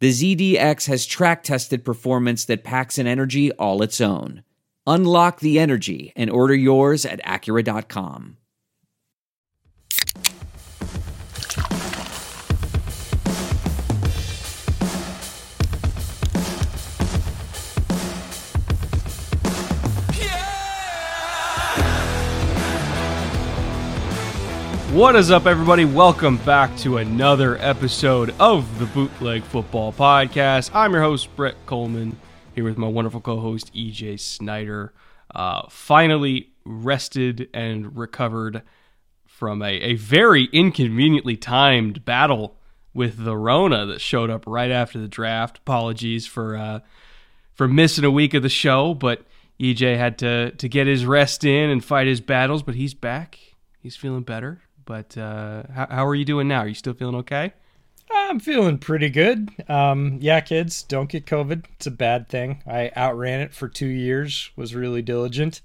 the ZDX has track tested performance that packs an energy all its own. Unlock the energy and order yours at Acura.com. What is up, everybody? Welcome back to another episode of the Bootleg Football Podcast. I'm your host, Brett Kollmann, here with my wonderful co host, EJ Snyder. Uh, finally rested and recovered from a, a very inconveniently timed battle with the Rona that showed up right after the draft. Apologies for uh, for missing a week of the show, but EJ had to to get his rest in and fight his battles, but he's back. He's feeling better. But uh, how, how are you doing now? Are you still feeling okay? I'm feeling pretty good. Um, yeah, kids, don't get COVID. It's a bad thing. I outran it for two years, was really diligent,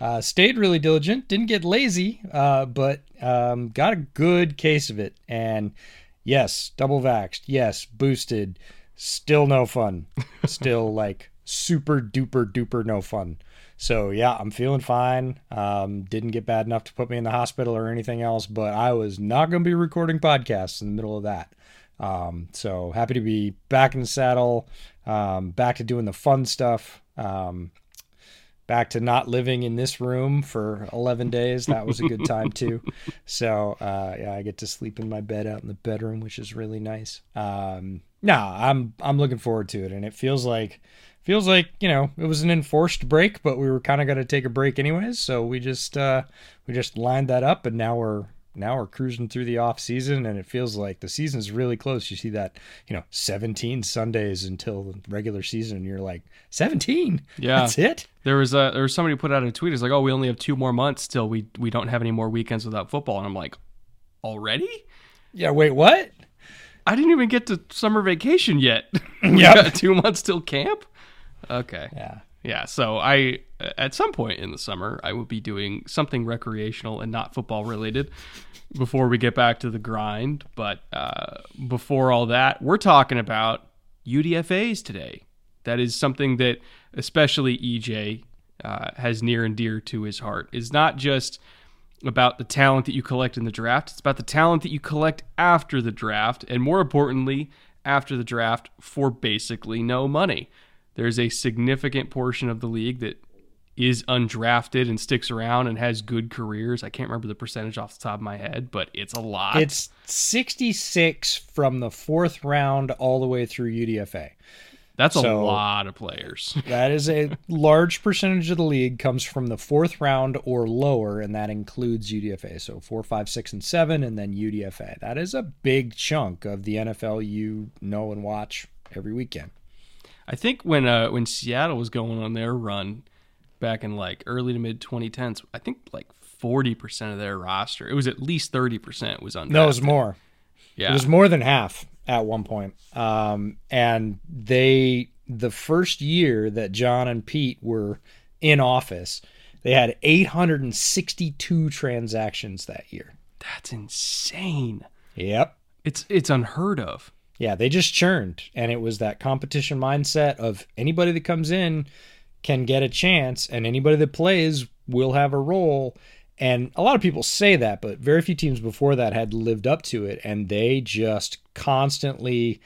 uh, stayed really diligent, didn't get lazy, uh, but um, got a good case of it. And yes, double vaxxed. Yes, boosted. Still no fun. Still like super duper duper no fun. So yeah, I'm feeling fine. Um, didn't get bad enough to put me in the hospital or anything else, but I was not going to be recording podcasts in the middle of that. Um, so happy to be back in the saddle, um, back to doing the fun stuff, um, back to not living in this room for 11 days. That was a good time too. So uh, yeah, I get to sleep in my bed out in the bedroom, which is really nice. Um, no, I'm I'm looking forward to it, and it feels like feels like you know it was an enforced break, but we were kind of going to take a break anyways. So we just uh, we just lined that up, and now we're now we're cruising through the off season, and it feels like the season's really close. You see that you know 17 Sundays until the regular season, and you're like 17. Yeah, that's it. There was a there was somebody put out a tweet. It's like, oh, we only have two more months till we we don't have any more weekends without football, and I'm like, already? Yeah. Wait, what? I didn't even get to summer vacation yet. we yep. got two months till camp. Okay. Yeah. Yeah. So I, at some point in the summer, I will be doing something recreational and not football related before we get back to the grind. But uh, before all that, we're talking about UDFAs today. That is something that especially EJ uh, has near and dear to his heart. Is not just about the talent that you collect in the draft. It's about the talent that you collect after the draft, and more importantly, after the draft for basically no money. There's a significant portion of the league that is undrafted and sticks around and has good careers. I can't remember the percentage off the top of my head, but it's a lot. It's 66 from the fourth round all the way through UDFA. That's so a lot of players. that is a large percentage of the league comes from the fourth round or lower, and that includes UDFA. So four, five, six, and seven, and then UDFA. That is a big chunk of the NFL you know and watch every weekend. I think when uh, when Seattle was going on their run back in like early to mid 2010s, I think like 40% of their roster, it was at least 30% was undrafted. No, it was more. Yeah. It was more than half at one point. Um, and they, the first year that John and Pete were in office, they had 862 transactions that year. That's insane. Yep. It's it's unheard of. Yeah, they just churned, and it was that competition mindset of anybody that comes in can get a chance, and anybody that plays will have a role. And a lot of people say that, but very few teams before that had lived up to it, and they just constantly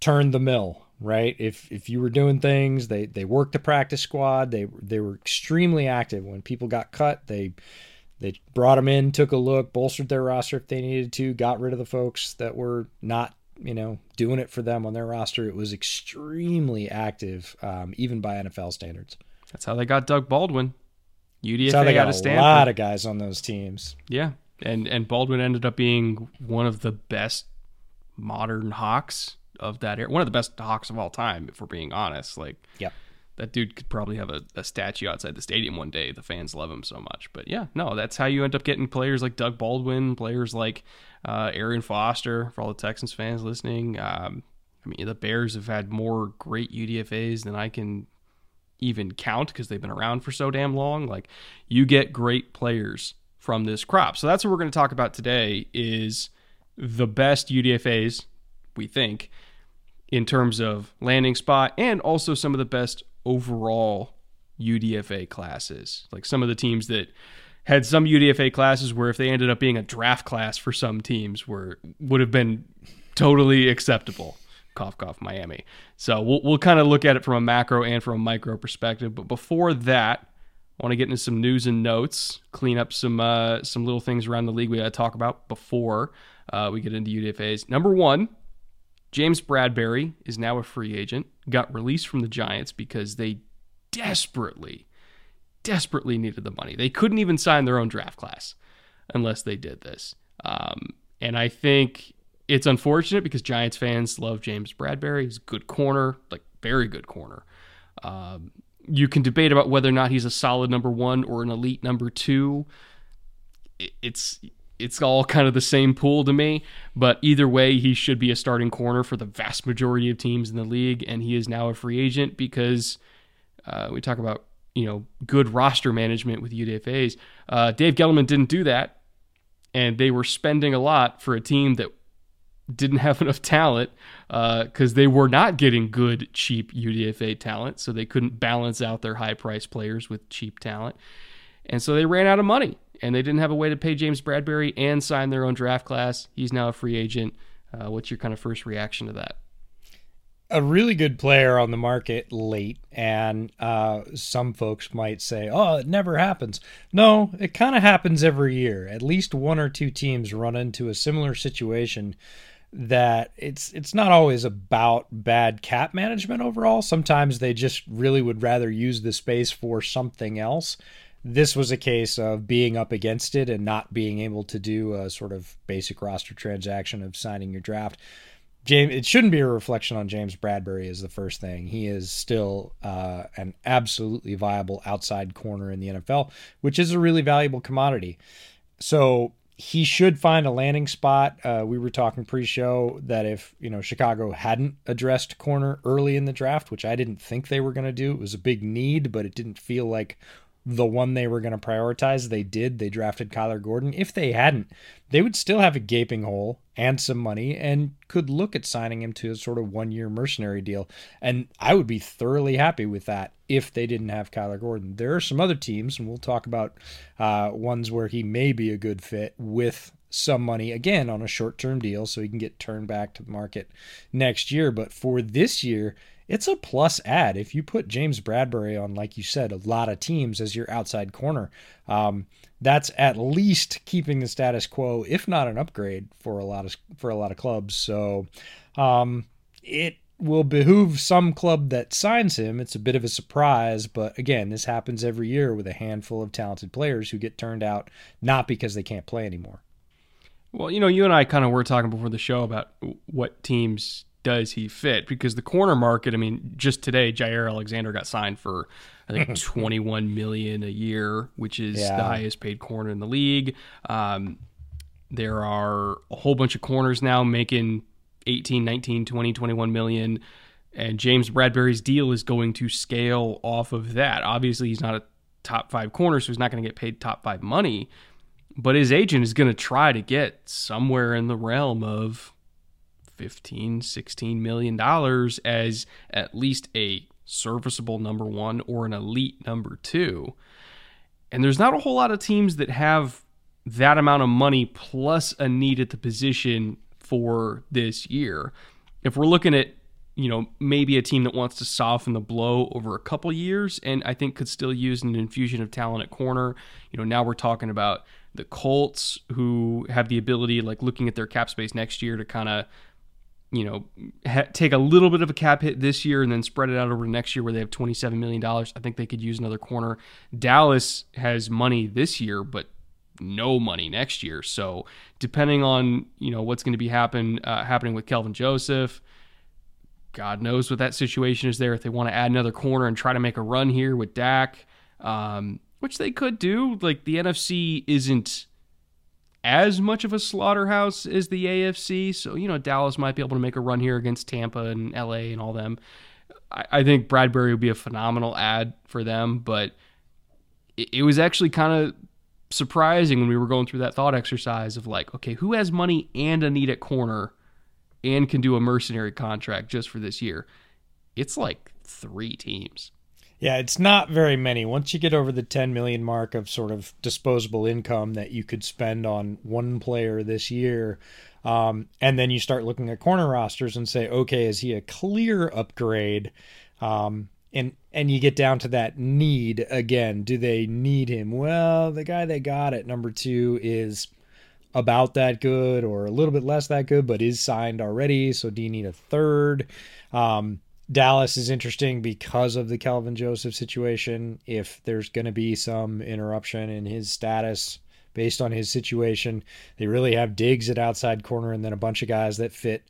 turned the mill right? If if you were doing things, they they worked the practice squad. They they were extremely active. When people got cut, they they brought them in, took a look, bolstered their roster if they needed to, got rid of the folks that were not you know doing it for them on their roster. It was extremely active, um, even by NFL standards. That's how they got Doug Baldwin. UDFA That's how they got out of a lot of guys on those teams. Yeah, and and Baldwin ended up being one of the best modern Hawks of that era. One of the best Hawks of all time, if we're being honest. Like, yeah, that dude could probably have a, a statue outside the stadium one day. The fans love him so much. But yeah, no, that's how you end up getting players like Doug Baldwin, players like uh, Arian Foster, for all the Texans fans listening. Um, I mean, the Bears have had more great UDFAs than I can even count because they've been around for so damn long. Like, you get great players from this crop. So that's what we're going to talk about today is the best UDFAs, we think, in terms of landing spot and also some of the best overall UDFA classes. Like some of the teams that had some UDFA classes where if they ended up being a draft class for some teams were would have been totally acceptable. Cough cough Miami. So we'll we'll kind of look at it from a macro and from a micro perspective. But before that, I want to get into some news and notes, clean up some uh, some little things around the league we got to talk about before uh, we get into UDFA's. Number one, James Bradbury is now a free agent. Got released from the Giants because they desperately, desperately needed the money. They couldn't even sign their own draft class unless they did this. Um, and I think it's unfortunate because Giants fans love James Bradbury. He's a good corner, like very good corner. Um, you can debate about whether or not he's a solid number one or an elite number two. It's it's all kind of the same pool to me, but either way, he should be a starting corner for the vast majority of teams in the league, and he is now a free agent because uh, we talk about you know good roster management with UDFA's. Uh, Dave Gettleman didn't do that, and they were spending a lot for a team that didn't have enough talent because uh, they were not getting good, cheap UDFA talent. So they couldn't balance out their high price players with cheap talent. And so they ran out of money and they didn't have a way to pay James Bradbury and sign their own draft class. He's now a free agent. Uh, what's your kind of first reaction to that? A really good player on the market late, and uh, some folks might say, "Oh, it never happens." No, it kind of happens every year. At least one or two teams run into a similar situation that it's it's not always about bad cap management overall. Sometimes they just really would rather use the space for something else. This was a case of being up against it and not being able to do a sort of basic roster transaction of signing your draft. James, it shouldn't be a reflection on James Bradbury is the first thing. He is still uh, an absolutely viable outside corner in the NFL, which is a really valuable commodity. So he should find a landing spot. Uh, we were talking pre-show that if you know Chicago hadn't addressed corner early in the draft, which I didn't think they were going to do, it was a big need, but it didn't feel like the one they were going to prioritize. They did. They drafted Kyler Gordon. If they hadn't, they would still have a gaping hole and some money and could look at signing him to a sort of one year mercenary deal. And I would be thoroughly happy with that if they didn't have Kyler Gordon. There are some other teams, and we'll talk about uh, ones where he may be a good fit with some money again on a short term deal so he can get turned back to the market next year. But for this year, it's a plus ad if you put James Bradbury on, like you said, a lot of teams as your outside corner. Um, that's at least keeping the status quo, if not an upgrade for a lot of for a lot of clubs. So um, it will behoove some club that signs him. It's a bit of a surprise, but again, this happens every year with a handful of talented players who get turned out not because they can't play anymore. Well, you know, you and I kind of were talking before the show about what teams does he fit? Because the corner market, I mean, just today, Jaire Alexander got signed for I think 21 million a year, which is yeah. the highest paid corner in the league. Um, there are a whole bunch of corners now making 18, 19, 20, 21 million. And James Bradbury's deal is going to scale off of that. Obviously, he's not a top five corner, so he's not going to get paid top five money. But his agent is going to try to get somewhere in the realm of 15, 16 million dollars as at least a serviceable number one or an elite number two. And there's not a whole lot of teams that have that amount of money plus a need at the position for this year. If we're looking at you know, maybe a team that wants to soften the blow over a couple years and I think could still use an infusion of talent at corner. You know, now we're talking about the Colts who have the ability, like looking at their cap space next year, to kind of, you know, ha- take a little bit of a cap hit this year and then spread it out over next year where they have $27 million. I think they could use another corner. Dallas has money this year, but no money next year. So depending on, you know, what's going to be happen, uh, happening with Kelvin Joseph, God knows what that situation is there. If they want to add another corner and try to make a run here with Dak, um, which they could do. Like the NFC isn't as much of a slaughterhouse as the AFC, so you know Dallas might be able to make a run here against Tampa and LA and all them. I, I think Bradbury would be a phenomenal ad for them, but it, it was actually kind of surprising when we were going through that thought exercise of like, okay, who has money and a need at corner and can do a mercenary contract just for this year? It's like three teams. Yeah, it's not very many. Once you get over the 10 million mark of sort of disposable income that you could spend on one player this year, um, and then you start looking at corner rosters and say, okay, is he a clear upgrade? Um, and and you get down to that need again. Do they need him? Well, the guy they got at number two is about that good or a little bit less that good, but is signed already. So do you need a third? Um, Dallas is interesting because of the Kelvin Joseph situation. If there's going to be some interruption in his status based on his situation, they really have Diggs at outside corner and then a bunch of guys that fit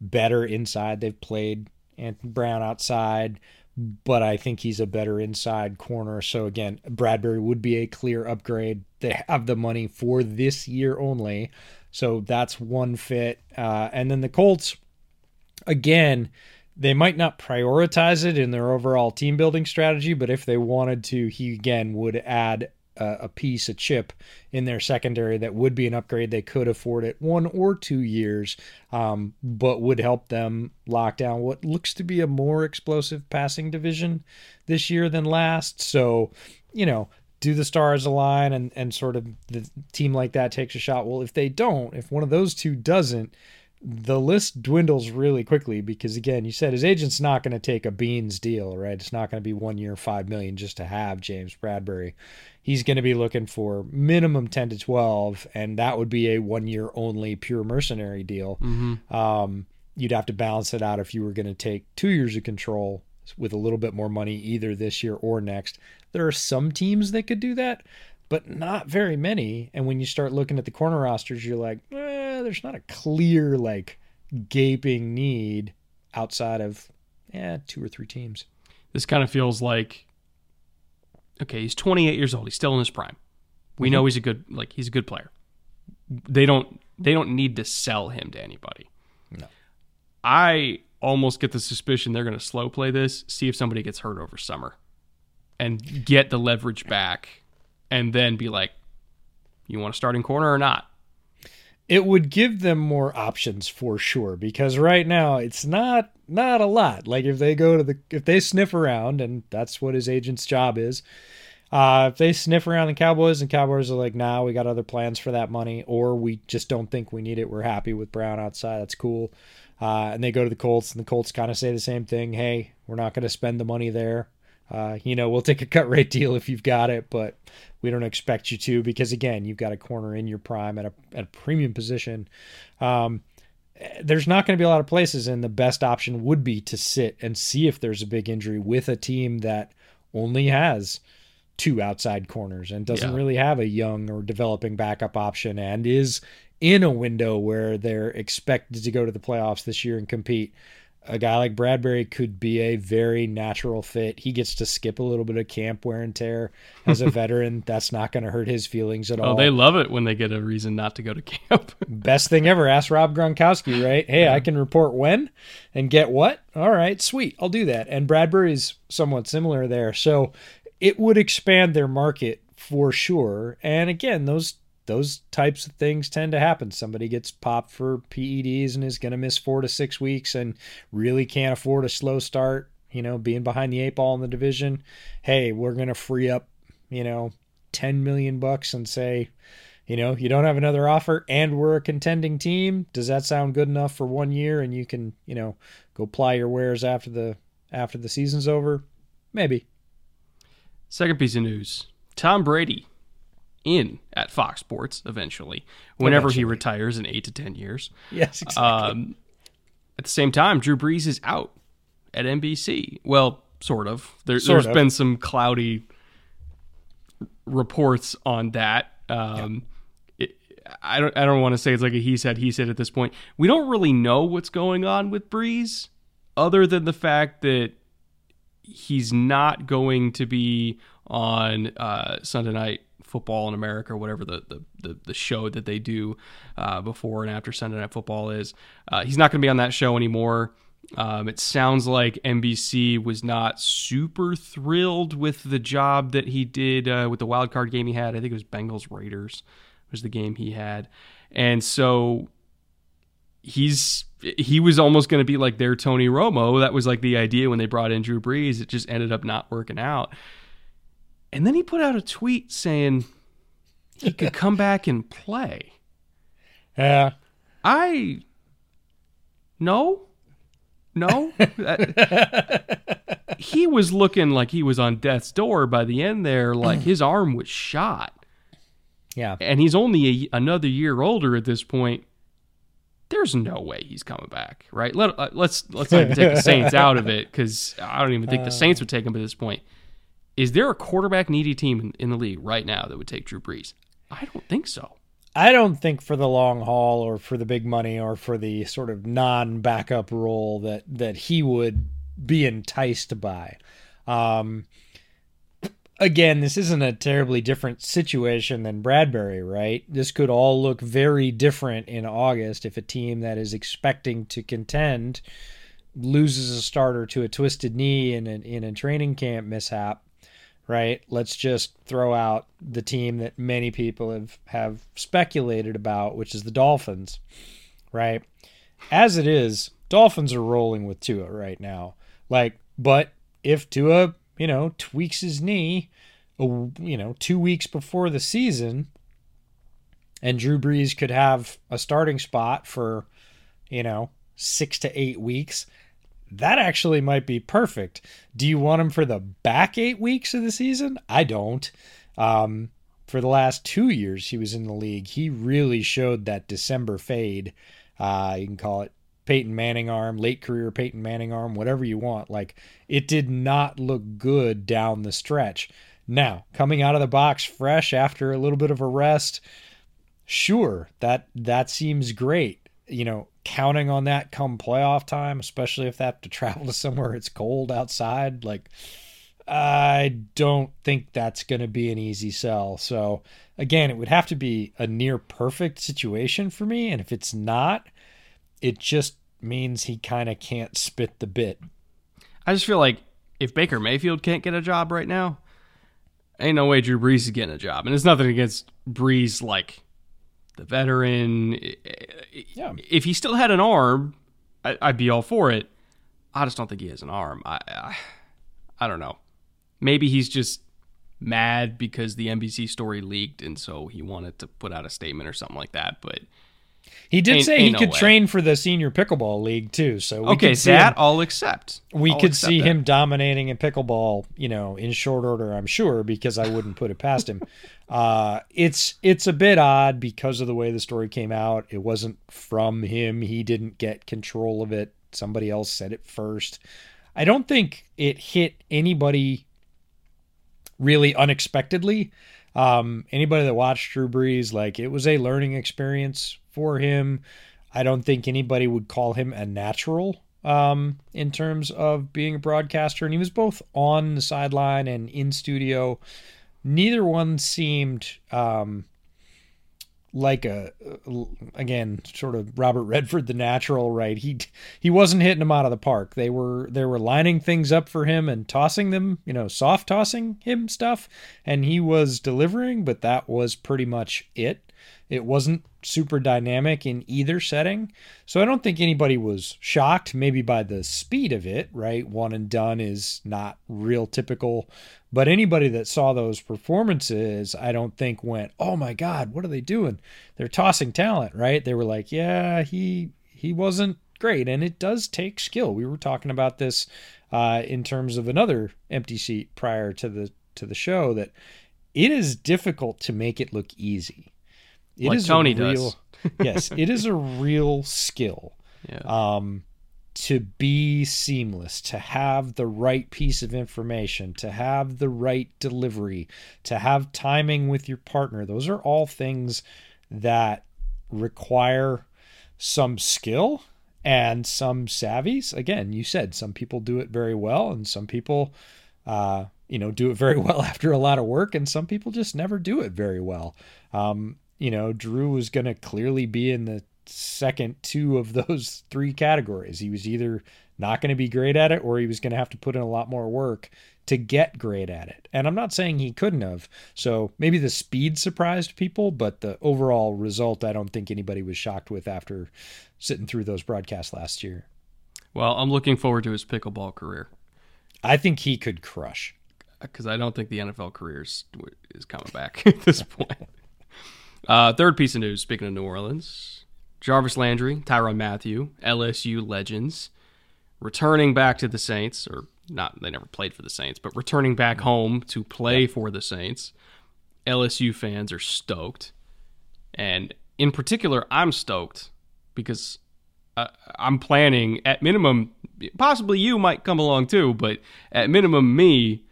better inside. They've played Anthony Brown outside, but I think he's a better inside corner. So again, Bradbury would be a clear upgrade. They have the money for this year only. So that's one fit. Uh, and then the Colts, again, they might not prioritize it in their overall team building strategy, but if they wanted to, he again would add a, a piece, a chip in their secondary that would be an upgrade. They could afford it one or two years, um, but would help them lock down what looks to be a more explosive passing division this year than last. So, you know, do the stars align and, and sort of the team like that takes a shot? Well, if they don't, if one of those two doesn't, the list dwindles really quickly because again you said his agent's not going to take a beans deal right it's not going to be one year five million just to have james bradbury he's going to be looking for minimum 10 to 12 and that would be a one year only pure mercenary deal Mm-hmm. um, you'd have to balance it out if you were going to take two years of control with a little bit more money either this year or next there are some teams that could do that but not very many. And when you start looking at the corner rosters, you're like, eh, there's not a clear, like, gaping need outside of, yeah, two or three teams. This kind of feels like okay, he's 28 years old. He's still in his prime. We mm-hmm. know he's a good like he's a good player. They don't they don't need to sell him to anybody. No. I almost get the suspicion they're going to slow play this, see if somebody gets hurt over summer and get the leverage back and then be like you want a starting corner or not? It would give them more options for sure because right now it's not not a lot. Like if they go to the if they sniff around and that's what his agent's job is. Uh, if they sniff around the Cowboys and Cowboys are like, nah, we got other plans for that money, or we just don't think we need it. We're happy with Brown outside. That's cool. Uh, and they go to the Colts, and the Colts kind of say the same thing. Hey, we're not going to spend the money there. Uh, you know, we'll take a cut rate deal if you've got it, but we don't expect you to because again, you've got a corner in your prime at a at a premium position. Um, there's not going to be a lot of places, and the best option would be to sit and see if there's a big injury with a team that only has two outside corners and doesn't Yeah. really have a young or developing backup option and is in a window where they're expected to go to the playoffs this year and compete. A guy like Bradbury could be a very natural fit. He gets to skip a little bit of camp wear and tear as a veteran. That's not going to hurt his feelings at oh, all Oh, they love it when they get a reason not to go to camp. best thing ever. Ask Rob Gronkowski, right? Hey, I can report when and get what. All right, sweet, I'll do that. And Bradbury's somewhat similar there, so it would expand their market for sure. And again, those those types of things tend to happen. Somebody gets popped for PEDs and is going to miss four to six weeks and really can't afford a slow start. You know, being behind the eight ball in the division. Hey, we're going to free up, you know, ten million bucks and say you know, you don't have another offer and we're a contending team. Does that sound good enough for one year and you can, you know, go ply your wares after the after the season's over? Maybe. Second piece of news. Tom Brady in at Fox Sports eventually, whenever eventually. he retires in 8 to 10 years. Yes, exactly. Um, at the same time, Drew Brees is out at NBC. Well, sort of. There, has been some cloudy reports on that. Um, yeah. it, I don't. I don't want to say it's like a he said he said at this point. We don't really know what's going on with Brees, other than the fact that he's not going to be on uh, Sunday Night Football in America, or whatever the, the, the, the show that they do uh, before and after Sunday Night Football is. Uh, he's not going to be on that show anymore. Um, it sounds like NBC was not super thrilled with the job that he did uh, with the wild card game he had. I think it was Bengals Raiders was the game he had, and so he's he was almost going to be like their Tony Romo. That was like the idea when they brought in Drew Brees. It just ended up not working out. And then he put out a tweet saying he could come back and play. Yeah. I no. No, he was looking like he was on death's door by the end there. Like his arm was shot. Yeah, and he's only a, another year older at this point. There's no way he's coming back, right? Let uh, let's let's not even take the Saints out of it because I don't even think the Saints would take him at this point. Is there a quarterback needy team in, in the league right now that would take Drew Brees? I don't think so. I don't think for the long haul or for the big money or for the sort of non-backup role that that he would be enticed by. Um, again, this isn't a terribly different situation than Bradbury, right? This could all look very different in August if a team that is expecting to contend loses a starter to a twisted knee in a, in a training camp mishap right? Let's just throw out the team that many people have have speculated about, which is the Dolphins, right? As it is, Dolphins are rolling with Tua right now. Like, but if Tua, you know, tweaks his knee, you know, 2 weeks before the season, and Drew Brees could have a starting spot for, you know, 6 to 8 weeks, that actually might be perfect. Do you want him for the back eight weeks of the season? I don't. Um, for the last two years he was in the league, he really showed that December fade. Uh, you can call it Peyton Manning arm, late career Peyton Manning arm, whatever you want. Like it did not look good down the stretch. Now, coming out of the box fresh after a little bit of a rest, sure, that that seems great. You know, counting on that come playoff time, especially if they have to travel to somewhere it's cold outside. Like, I don't think that's going to be an easy sell. So, again, it would have to be a near perfect situation for me. And if it's not, it just means he kind of can't spit the bit. I just feel like if Baker Mayfield can't get a job right now, ain't no way Drew Brees is getting a job. And it's nothing against Brees, like the veteran. Yeah. If he still had an arm, I, would be all for it. I just don't think he has an arm. I, I, I don't know. Maybe he's just mad because the NBC story leaked, and so he wanted to put out a statement or something like that. But he did ain't, say ain't he no could way. train for the senior pickleball league too. So okay, that him, I'll accept. We I'll could accept see that. him dominating in pickleball, you know, in short order. I'm sure because I wouldn't put it past him. Uh, it's it's a bit odd because of the way the story came out. It wasn't from him. He didn't get control of it. Somebody else said it first. I don't think it hit anybody really unexpectedly. Um, anybody that watched Drew Brees, like it was a learning experience for him. I don't think anybody would call him a natural um, in terms of being a broadcaster, and he was both on the sideline and in studio. Neither one seemed um, like a again sort of Robert Redford the natural right? He he wasn't hitting them out of the park. They were they were lining things up for him and tossing them you know soft tossing him stuff. And he was delivering but that was pretty much it it wasn't super dynamic in either setting. So I don't think anybody was shocked, maybe by the speed of it, right? One and done is not real typical. But anybody that saw those performances, I don't think went, oh my God, what are they doing? They're tossing talent, right? They were like, yeah, he he wasn't great. And it does take skill. We were talking about this uh, in terms of another empty seat prior to the to the show that it is difficult to make it look easy. It like is Tony real, does. yes, it is a real skill. Yeah. Um, to be seamless, to have the right piece of information, to have the right delivery, to have timing with your partner. Those are all things that require some skill and some savvies. Again, you said some people do it very well, and some people, uh, you know, do it very well after a lot of work, and some people just never do it very well. Um, you know, Drew was going to clearly be in the second two of those three categories. He was either not going to be great at it or he was going to have to put in a lot more work to get great at it. And I'm not saying he couldn't have. So maybe the speed surprised people, but the overall result, I don't think anybody was shocked with after sitting through those broadcasts last year. Well, I'm looking forward to his pickleball career. I think he could crush. Uh, because I don't think the NFL career is, is coming back at this point. Uh, third piece of news, speaking of New Orleans Jarvis Landry, Tyrann Mathieu, LSU legends, returning back to the Saints, or not, they never played for the Saints, but returning back home to play for the Saints. LSU fans are stoked. And in particular, I'm stoked because uh, I'm planning at minimum, possibly you might come along too, but at minimum, me,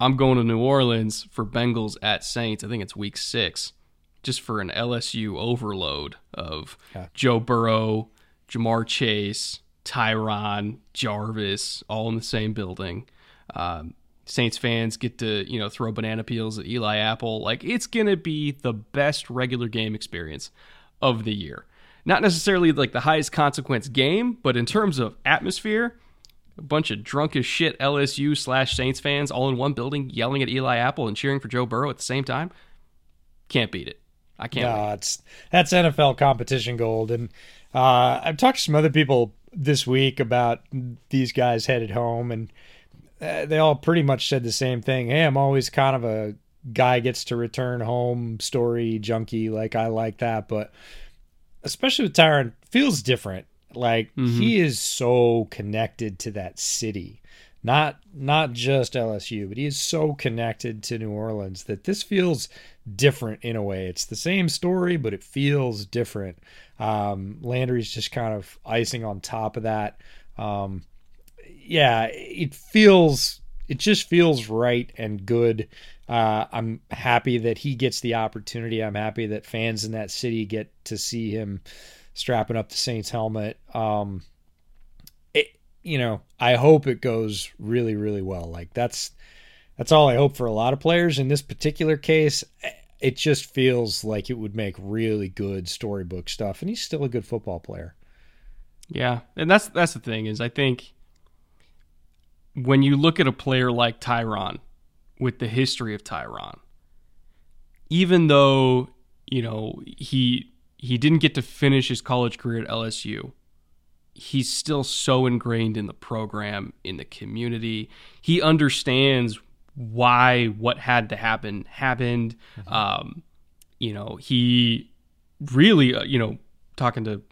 I'm going to New Orleans for Bengals at Saints. I think it's week six, just for an LSU overload of yeah. Joe Burrow, Ja'Marr Chase, Tyrann, Jarvis, all in the same building. Um, Saints fans get to you know throw banana peels at Eli Apple. Like it's gonna be the best regular game experience of the year. Not necessarily like the highest consequence game, but in terms of atmosphere, a bunch of drunk as shit LSU slash Saints fans all in one building yelling at Eli Apple and cheering for Joe Burrow at the same time. Can't beat it. I can't. No, it's that's NFL competition gold, and uh, I've talked to some other people this week about these guys headed home, and uh, they all pretty much said the same thing. Hey, I'm always kind of a guy gets to return home story junkie. Like I like that, but especially with Tyrann, feels different. Like mm-hmm. he is so connected to that city. Not not just LSU, but he is so connected to New Orleans that this feels different in a way. It's the same story, but it feels different. Um, Landry's just kind of icing on top of that. Um, yeah, it feels it just feels right and good. Uh, I'm happy that he gets the opportunity. I'm happy that fans in that city get to see him strapping up the Saints helmet. Um, you know, I hope it goes really, really well. Like that's that's all I hope for a lot of players. In this particular case, it just feels like it would make really good storybook stuff, and he's still a good football player. Yeah, and that's that's the thing is I think when you look at a player like Tyrann with the history of Tyrann, even though you know he he didn't get to finish his college career at LSU, he's still so ingrained in the program, in the community. He understands why what had to happen happened. Mm-hmm. Um, you know, he really, uh, you know, talking to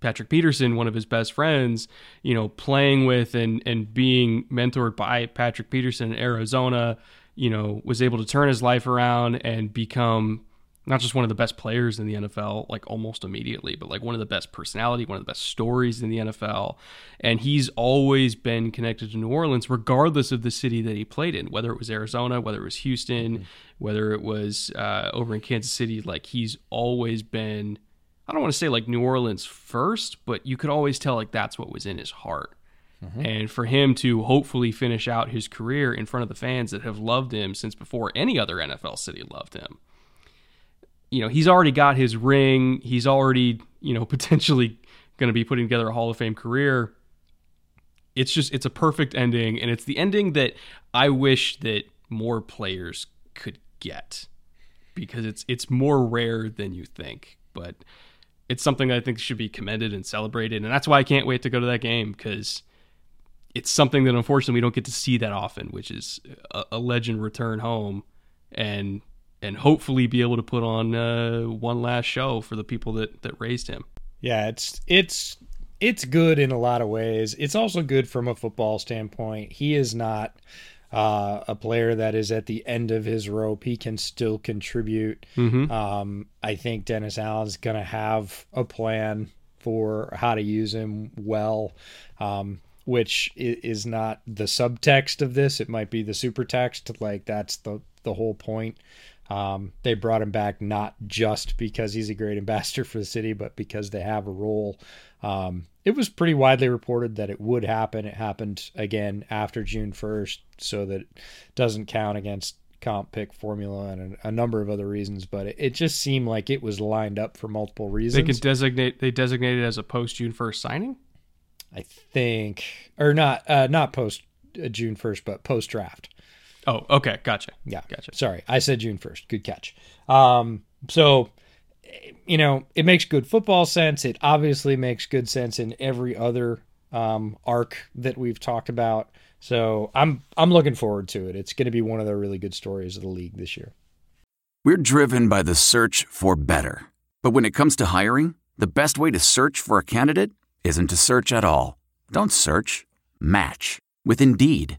Patrick Peterson, one of his best friends, you know, playing with and and being mentored by Patrick Peterson in Arizona, you know, was able to turn his life around and become not just one of the best players in the NFL, like almost immediately, but like one of the best personality, one of the best stories in the NFL. And he's always been connected to New Orleans, regardless of the city that he played in, whether it was Arizona, whether it was Houston, mm-hmm. whether it was uh, over in Kansas City. Like he's always been, I don't want to say like New Orleans first, but you could always tell like that's what was in his heart. Mm-hmm. And for him to hopefully finish out his career in front of the fans that have loved him since before any other NFL city loved him you know, he's already got his ring. He's already, you know, potentially going to be putting together a Hall of Fame career. It's just, it's a perfect ending. And it's the ending that I wish that more players could get because it's, it's more rare than you think. but it's something I think should be commended and celebrated. And that's why I can't wait to go to that game because it's something that unfortunately we don't get to see that often, which is a, a legend return home and and hopefully be able to put on uh, one last show for the people that that raised him. Yeah, it's it's it's good in a lot of ways. It's also good from a football standpoint. He is not uh, a player that is at the end of his rope. He can still contribute. Mm-hmm. Um, I think Dennis Allen's going to have a plan for how to use him well, um, which is not the subtext of this. It might be the supertext. Like that's the the whole point. Um, they brought him back not just because he's a great ambassador for the city, but because they have a role. Um, it was pretty widely reported that it would happen. It happened again after June 1st, so that it doesn't count against comp pick formula and a, number of other reasons. But it, it, just seemed like it was lined up for multiple reasons. They could designate. They designated as a post June 1st signing. I think, or not, uh, not post uh, June 1st, but post draft. Oh, okay, gotcha. Yeah, gotcha. Sorry, I said June first. Good catch. Um, so, you know, it makes good football sense. It obviously makes good sense in every other um, arc that we've talked about. So I'm I'm looking forward to it. It's going to be one of the really good stories of the league this year. We're driven by the search for better, but when it comes to hiring, the best way to search for a candidate isn't to search at all. Don't search. Match with Indeed.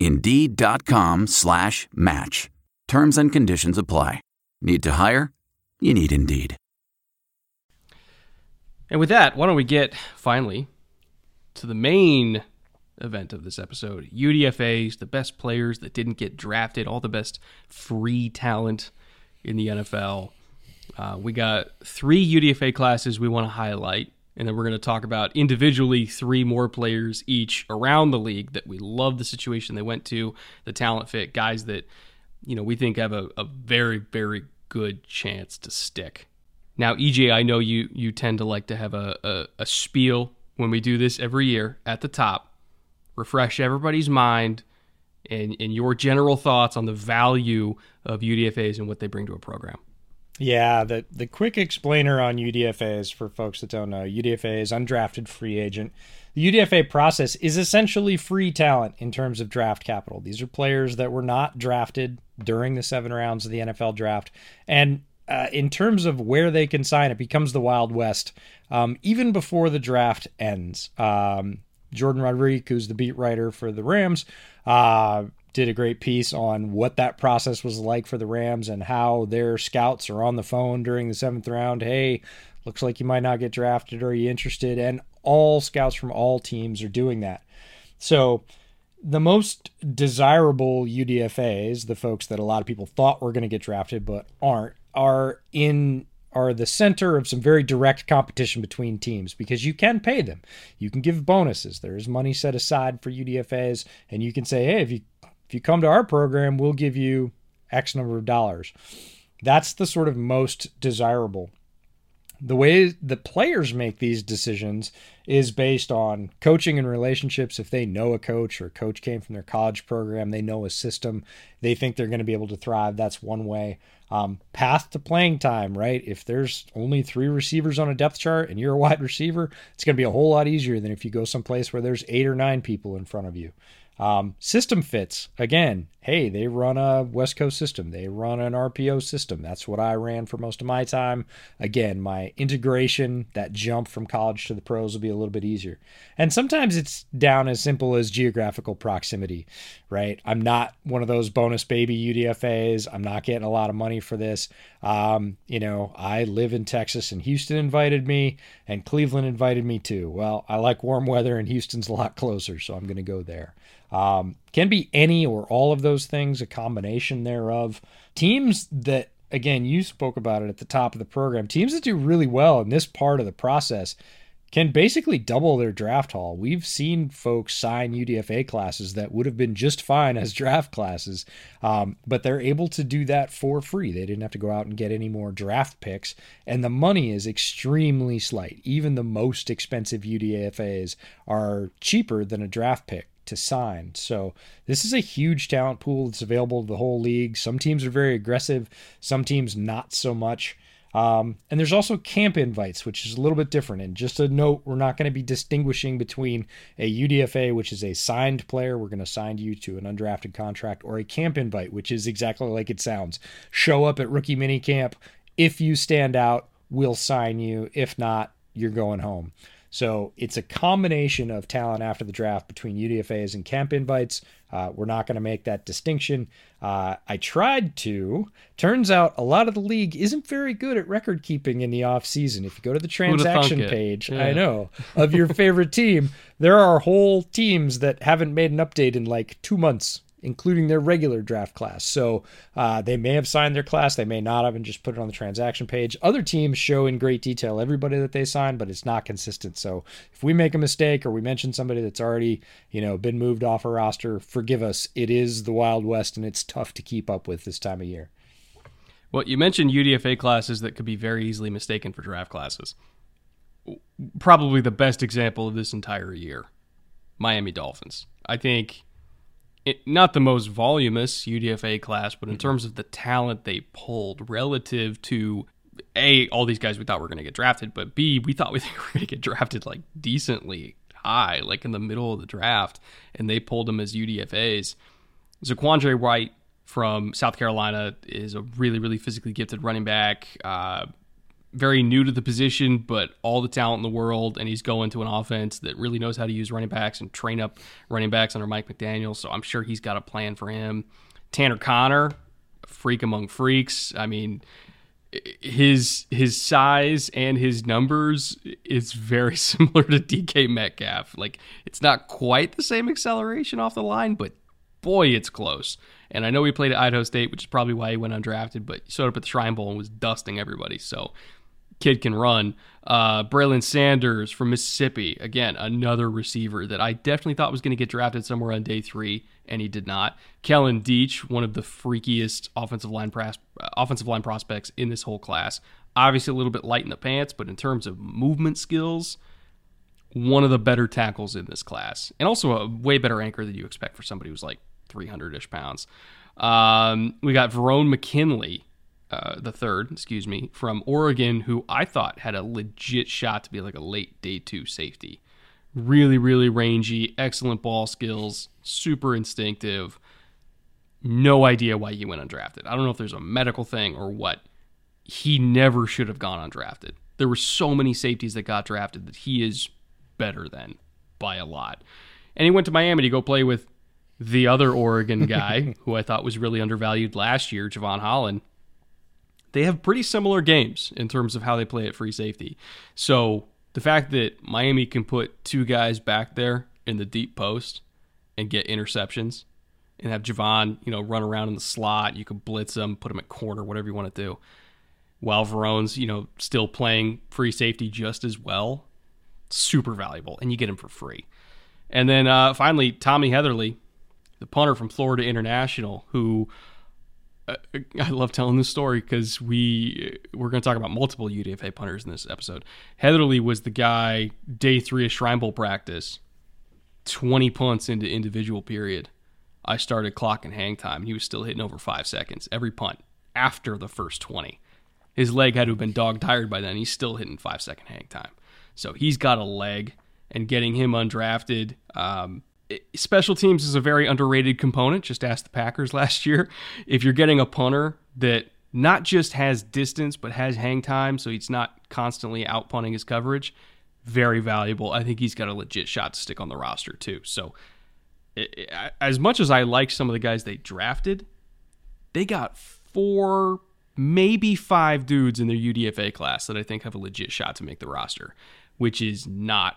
Indeed.com slash match. Terms and conditions apply. Need to hire? You need Indeed. And with that, why don't we get finally to the main event of this episode UDFAs, the best players that didn't get drafted, all the best free talent in the NFL. Uh, we got three UDFA classes we want to highlight and then we're going to talk about individually three more players each around the league that we love the situation they went to, the talent fit, guys that you know we think have a, a very very good chance to stick. Now, EJ, I know you you tend to like to have a, a, a spiel when we do this every year at the top, refresh everybody's mind and, and your general thoughts on the value of UDFAs and what they bring to a program. Yeah, the the quick explainer on UDFAs for folks that don't know, UDFA is undrafted free agent. The UDFA process is essentially free talent in terms of draft capital. These are players that were not drafted during the seven rounds of the NFL draft, and uh, in terms of where they can sign, it becomes the Wild West um, even before the draft ends. Um, Jourdan Rodrigue, who's the beat writer for the Rams, uh, did a great piece on what that process was like for the Rams and how their scouts are on the phone during the seventh round. Hey, looks like you might not get drafted. Are you interested? And all scouts from all teams are doing that. So the most desirable UDFAs, the folks that a lot of people thought were going to get drafted but aren't, are in are the center of some very direct competition between teams because you can pay them. You can give bonuses. There is money set aside for UDFAs, and you can say, hey, if you if you come to our program, we'll give you X number of dollars. That's the sort of most desirable. The way the players make these decisions is based on coaching and relationships. If they know a coach or a coach came from their college program, they know a system, they think they're going to be able to thrive. That's one way. Um, path to playing time, right? If there's only three receivers on a depth chart and you're a wide receiver, it's going to be a whole lot easier than if you go someplace where there's eight or nine people in front of you. Um, system fits again. Hey, they run a West Coast system. They run an RPO system. That's what I ran for most of my time. Again, my integration, that jump from college to the pros will be a little bit easier. And sometimes it's down as simple as geographical proximity, right? I'm not one of those bonus baby UDFAs. I'm not getting a lot of money for this. Um, you know, I live in Texas and Houston invited me and Cleveland invited me too. Well, I like warm weather and Houston's a lot closer, so I'm going to go there. Um, can be any or all of those things, a combination thereof. Teams that again, you spoke about it at the top of the program. Teams that do really well in this part of the process can basically double their draft haul. We've seen folks sign UDFA classes that would have been just fine as draft classes, um, but they're able to do that for free. They didn't have to go out and get any more draft picks, and the money is extremely slight. Even the most expensive UDFAs are cheaper than a draft pick to sign. So this is a huge talent pool that's available to the whole league. Some teams are very aggressive, some teams not so much. Um, and there's also camp invites, which is a little bit different. And just a note, we're not going to be distinguishing between a UDFA, which is a signed player, we're going to sign you to an undrafted contract, or a camp invite, which is exactly like it sounds. Show up at rookie mini camp. If you stand out, we'll sign you. If not, you're going home. So it's a combination of talent after the draft between UDFAs and camp invites. Uh, we're not going to make that distinction. Uh, I tried to. Turns out a lot of the league isn't very good at record keeping in the off season. If you go to the transaction page, yeah. I know, of your favorite team, there are whole teams that haven't made an update in like two months including their regular draft class. So uh, they may have signed their class, they may not have, and just put it on the transaction page. Other teams show in great detail everybody that they signed, but it's not consistent. So if we make a mistake or we mention somebody that's already, you know, been moved off a roster, forgive us. It is the Wild West, and it's tough to keep up with this time of year. Well, you mentioned UDFA classes that could be very easily mistaken for draft classes. Probably the best example of this entire year Miami Dolphins. I think it, not the most voluminous UDFA class, but in mm-hmm. terms of the talent they pulled relative to a all these guys we thought were going to get drafted, but b we thought we were going to get drafted like decently high, like in the middle of the draft, and they pulled them as UDFA's. Zaquandre White from South Carolina is a really really physically gifted running back. Uh, very new to the position, but all the talent in the world, and he's going to an offense that really knows how to use running backs and train up running backs under Mike McDaniel. So I'm sure he's got a plan for him. Tanner Conner, freak among freaks. I mean, his his size and his numbers is very similar to DK Metcalf. Like it's not quite the same acceleration off the line, but boy, it's close. And I know he played at Idaho State, which is probably why he went undrafted, but he showed up at the Shrine Bowl and was dusting everybody. So kid can run. Uh, Braylon Sanders from Mississippi, again, another receiver that I definitely thought was going to get drafted somewhere on day three, and he did not. Kellen Diesch, one of the freakiest offensive line pros- offensive line prospects in this whole class. Obviously, a little bit light in the pants, but in terms of movement skills, one of the better tackles in this class, and also a way better anchor than you expect for somebody who's like 300 ish pounds. Um, we got Verone McKinley, uh, the third, excuse me, from Oregon, who I thought had a legit shot to be like a late day two safety. Really, really rangy, excellent ball skills, super instinctive. No idea why he went undrafted. I don't know if there's a medical thing or what. He never should have gone undrafted. There were so many safeties that got drafted that he is better than by a lot. And he went to Miami to go play with the other Oregon guy who I thought was really undervalued last year, Jevon Holland they have pretty similar games in terms of how they play at free safety. So the fact that Miami can put two guys back there in the deep post and get interceptions and have Jevon, you know, run around in the slot, you can blitz him, put him at corner, whatever you want to do. While Verone's, you know, still playing free safety just as well, super valuable, and you get him for free. And then uh, finally, Tommy Heatherly, the punter from Florida International, who I love telling this story because we we're going to talk about multiple UDFA punters in this episode. Heatherly was the guy day three of Shrine Bowl practice, twenty punts into individual period. I started clocking hang time. He was still hitting over five seconds every punt after the first twenty. His leg had to have been dog tired by then. He's still hitting five second hang time. So he's got a leg, and getting him undrafted. Um, special teams is a very underrated component. Just ask the Packers last year. If you're getting a punter that not just has distance but has hang time, so he's not constantly out punting his coverage, very valuable. I think he's got a legit shot to stick on the roster too. So, as much as I like some of the guys they drafted, they got four, maybe five dudes in their UDFA class that I think have a legit shot to make the roster, which is not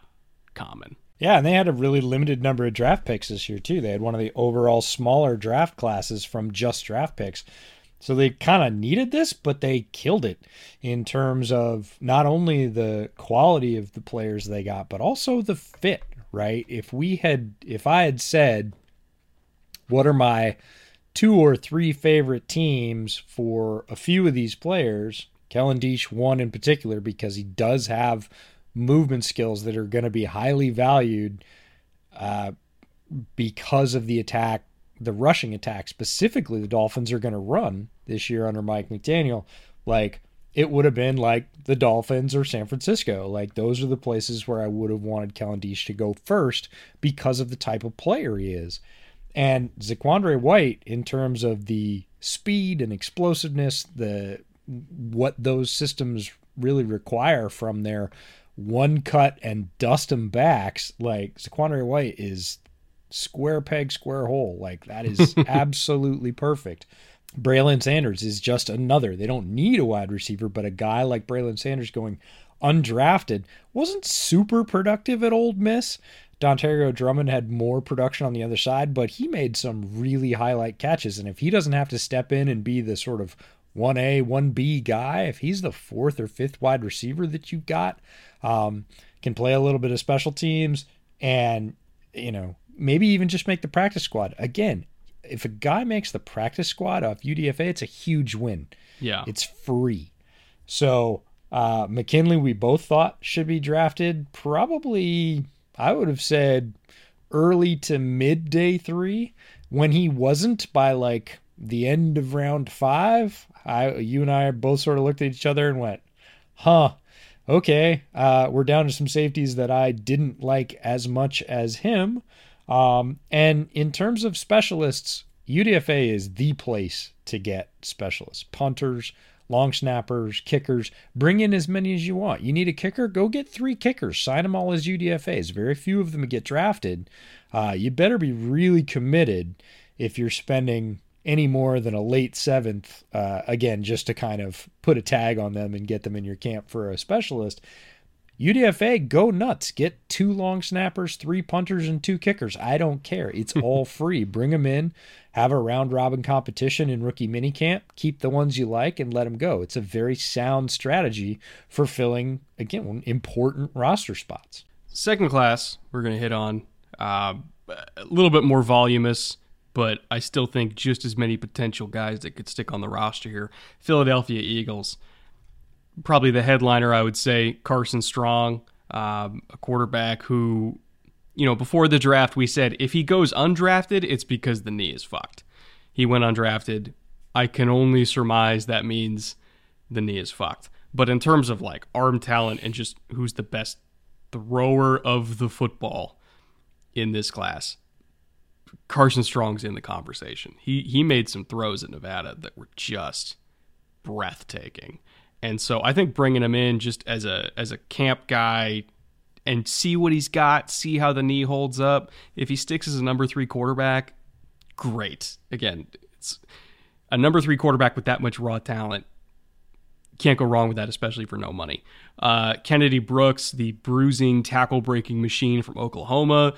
common. Yeah, and they had a really limited number of draft picks this year too. They had one of the overall smaller draft classes from just draft picks. So they kind of needed this, but they killed it in terms of not only the quality of the players they got, but also the fit, right? If we had, if I had said, what are my two or three favorite teams for a few of these players, Kellen Diesch one in particular, because he does have movement skills that are going to be highly valued uh, because of the attack, the rushing attack specifically the Dolphins are going to run this year under Mike McDaniel. Like it would have been like the Dolphins or San Francisco. Like those are the places where I would have wanted Kellen to go first because of the type of player he is. And Zaquandre White, in terms of the speed and explosiveness, the what those systems really require from their one cut and dust them backs, like Zaquandre White is square peg, square hole. Like that is absolutely perfect. Braylon Sanders is just another. They don't need a wide receiver, but a guy like Braylon Sanders going undrafted wasn't super productive at Ole Miss. Dontario Drummond had more production on the other side, but he made some really highlight catches. And if he doesn't have to step in and be the sort of 1A, 1B guy, if he's the fourth or fifth wide receiver that you've got, um, can play a little bit of special teams and, you know, maybe even just make the practice squad. Again, if a guy makes the practice squad off UDFA, it's a huge win. Yeah. It's free. So, uh, McKinley, we both thought should be drafted probably I would have said early to mid day three. When he wasn't by like the end of round five, I you and I both sort of looked at each other and went, "Huh, okay, uh, we're down to some safeties that I didn't like as much as him." Um, and in terms of specialists, UDFA is the place to get specialists, punters, long snappers, kickers. Bring in as many as you want. You need a kicker? Go get three kickers. Sign them all as UDFAs. Very few of them get drafted. Uh, you better be really committed if you're spending any more than a late seventh, uh, again, just to kind of put a tag on them and get them in your camp for a specialist. UDFA, go nuts. Get two long snappers, three punters, and two kickers. I don't care. It's all free. Bring them in, have a round robin competition in rookie minicamp, keep the ones you like, and let them go. It's a very sound strategy for filling, again, important roster spots. Second class, we're going to hit on uh, a little bit more voluminous, but I still think just as many potential guys that could stick on the roster here. Philadelphia Eagles probably the headliner, I would say, Carson Strong, um, a quarterback who, you know, before the draft, we said if he goes undrafted, it's because the knee is fucked. He went undrafted. I can only surmise that means the knee is fucked. But in terms of like arm talent and just who's the best thrower of the football in this class, Carson Strong's in the conversation. He he made some throws at Nevada that were just breathtaking. And so I think bringing him in just as a as a camp guy and see what he's got, see how the knee holds up. If he sticks as a number 3 quarterback, great. Again, it's a number 3 quarterback with that much raw talent. Can't go wrong with that, especially for no money. Uh, Kennedy Brooks, the bruising, tackle breaking machine from Oklahoma,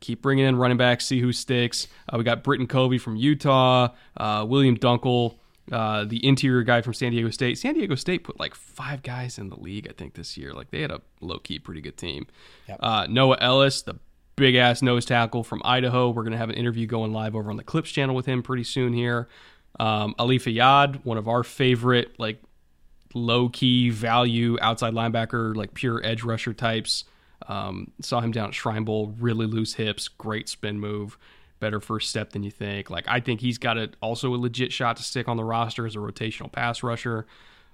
keep bringing in running backs, see who sticks. Uh, we got Britton Covey from Utah, uh, William Dunkle uh, the interior guy from San Diego State. San Diego State put like five guys in the league, I think, this year. Like they had a low key pretty good team. Yep. Uh, Noah Elliss, the big ass nose tackle from Idaho. We're gonna have an interview going live over on the Clips channel with him pretty soon here. Um, Ali one of our favorite like low key value outside linebacker, like pure edge rusher types. Um, saw him down at Shrine Bowl, really loose hips, great spin move better first step than you think. Like I think he's got a, also a legit shot to stick on the roster as a rotational pass rusher.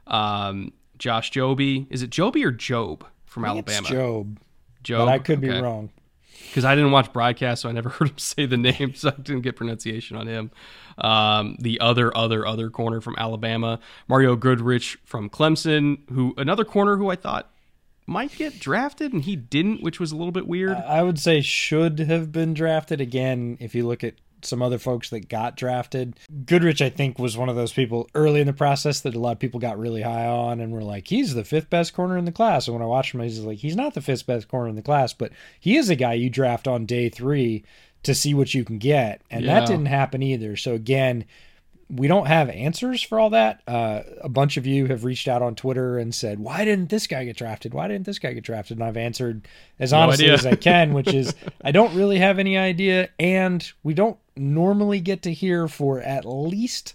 Um, Josh Joby, is it Joby or Job from Alabama? Job. Job. But I could okay. be wrong. Because I didn't watch broadcast, so I never heard him say the name, so I didn't get pronunciation on him. Um, the other, other, other corner from Alabama, Mario Goodrich from Clemson, who another corner who I thought might get drafted and he didn't, which was a little bit weird. I would say should have been drafted again if you look at some other folks that got drafted. Goodrich, I think, was one of those people early in the process that a lot of people got really high on and were like, he's the fifth best corner in the class. And when I watched him, he's like, he's not the fifth best corner in the class, but he is a guy you draft on day three to see what you can get. And yeah. that didn't happen either. So again, we don't have answers for all that. Uh, a bunch of you have reached out on Twitter and said, "Why didn't this guy get drafted? Why didn't this guy get drafted?" And I've answered as honestly idea. as I can, which is I don't really have any idea, and we don't normally get to hear for at least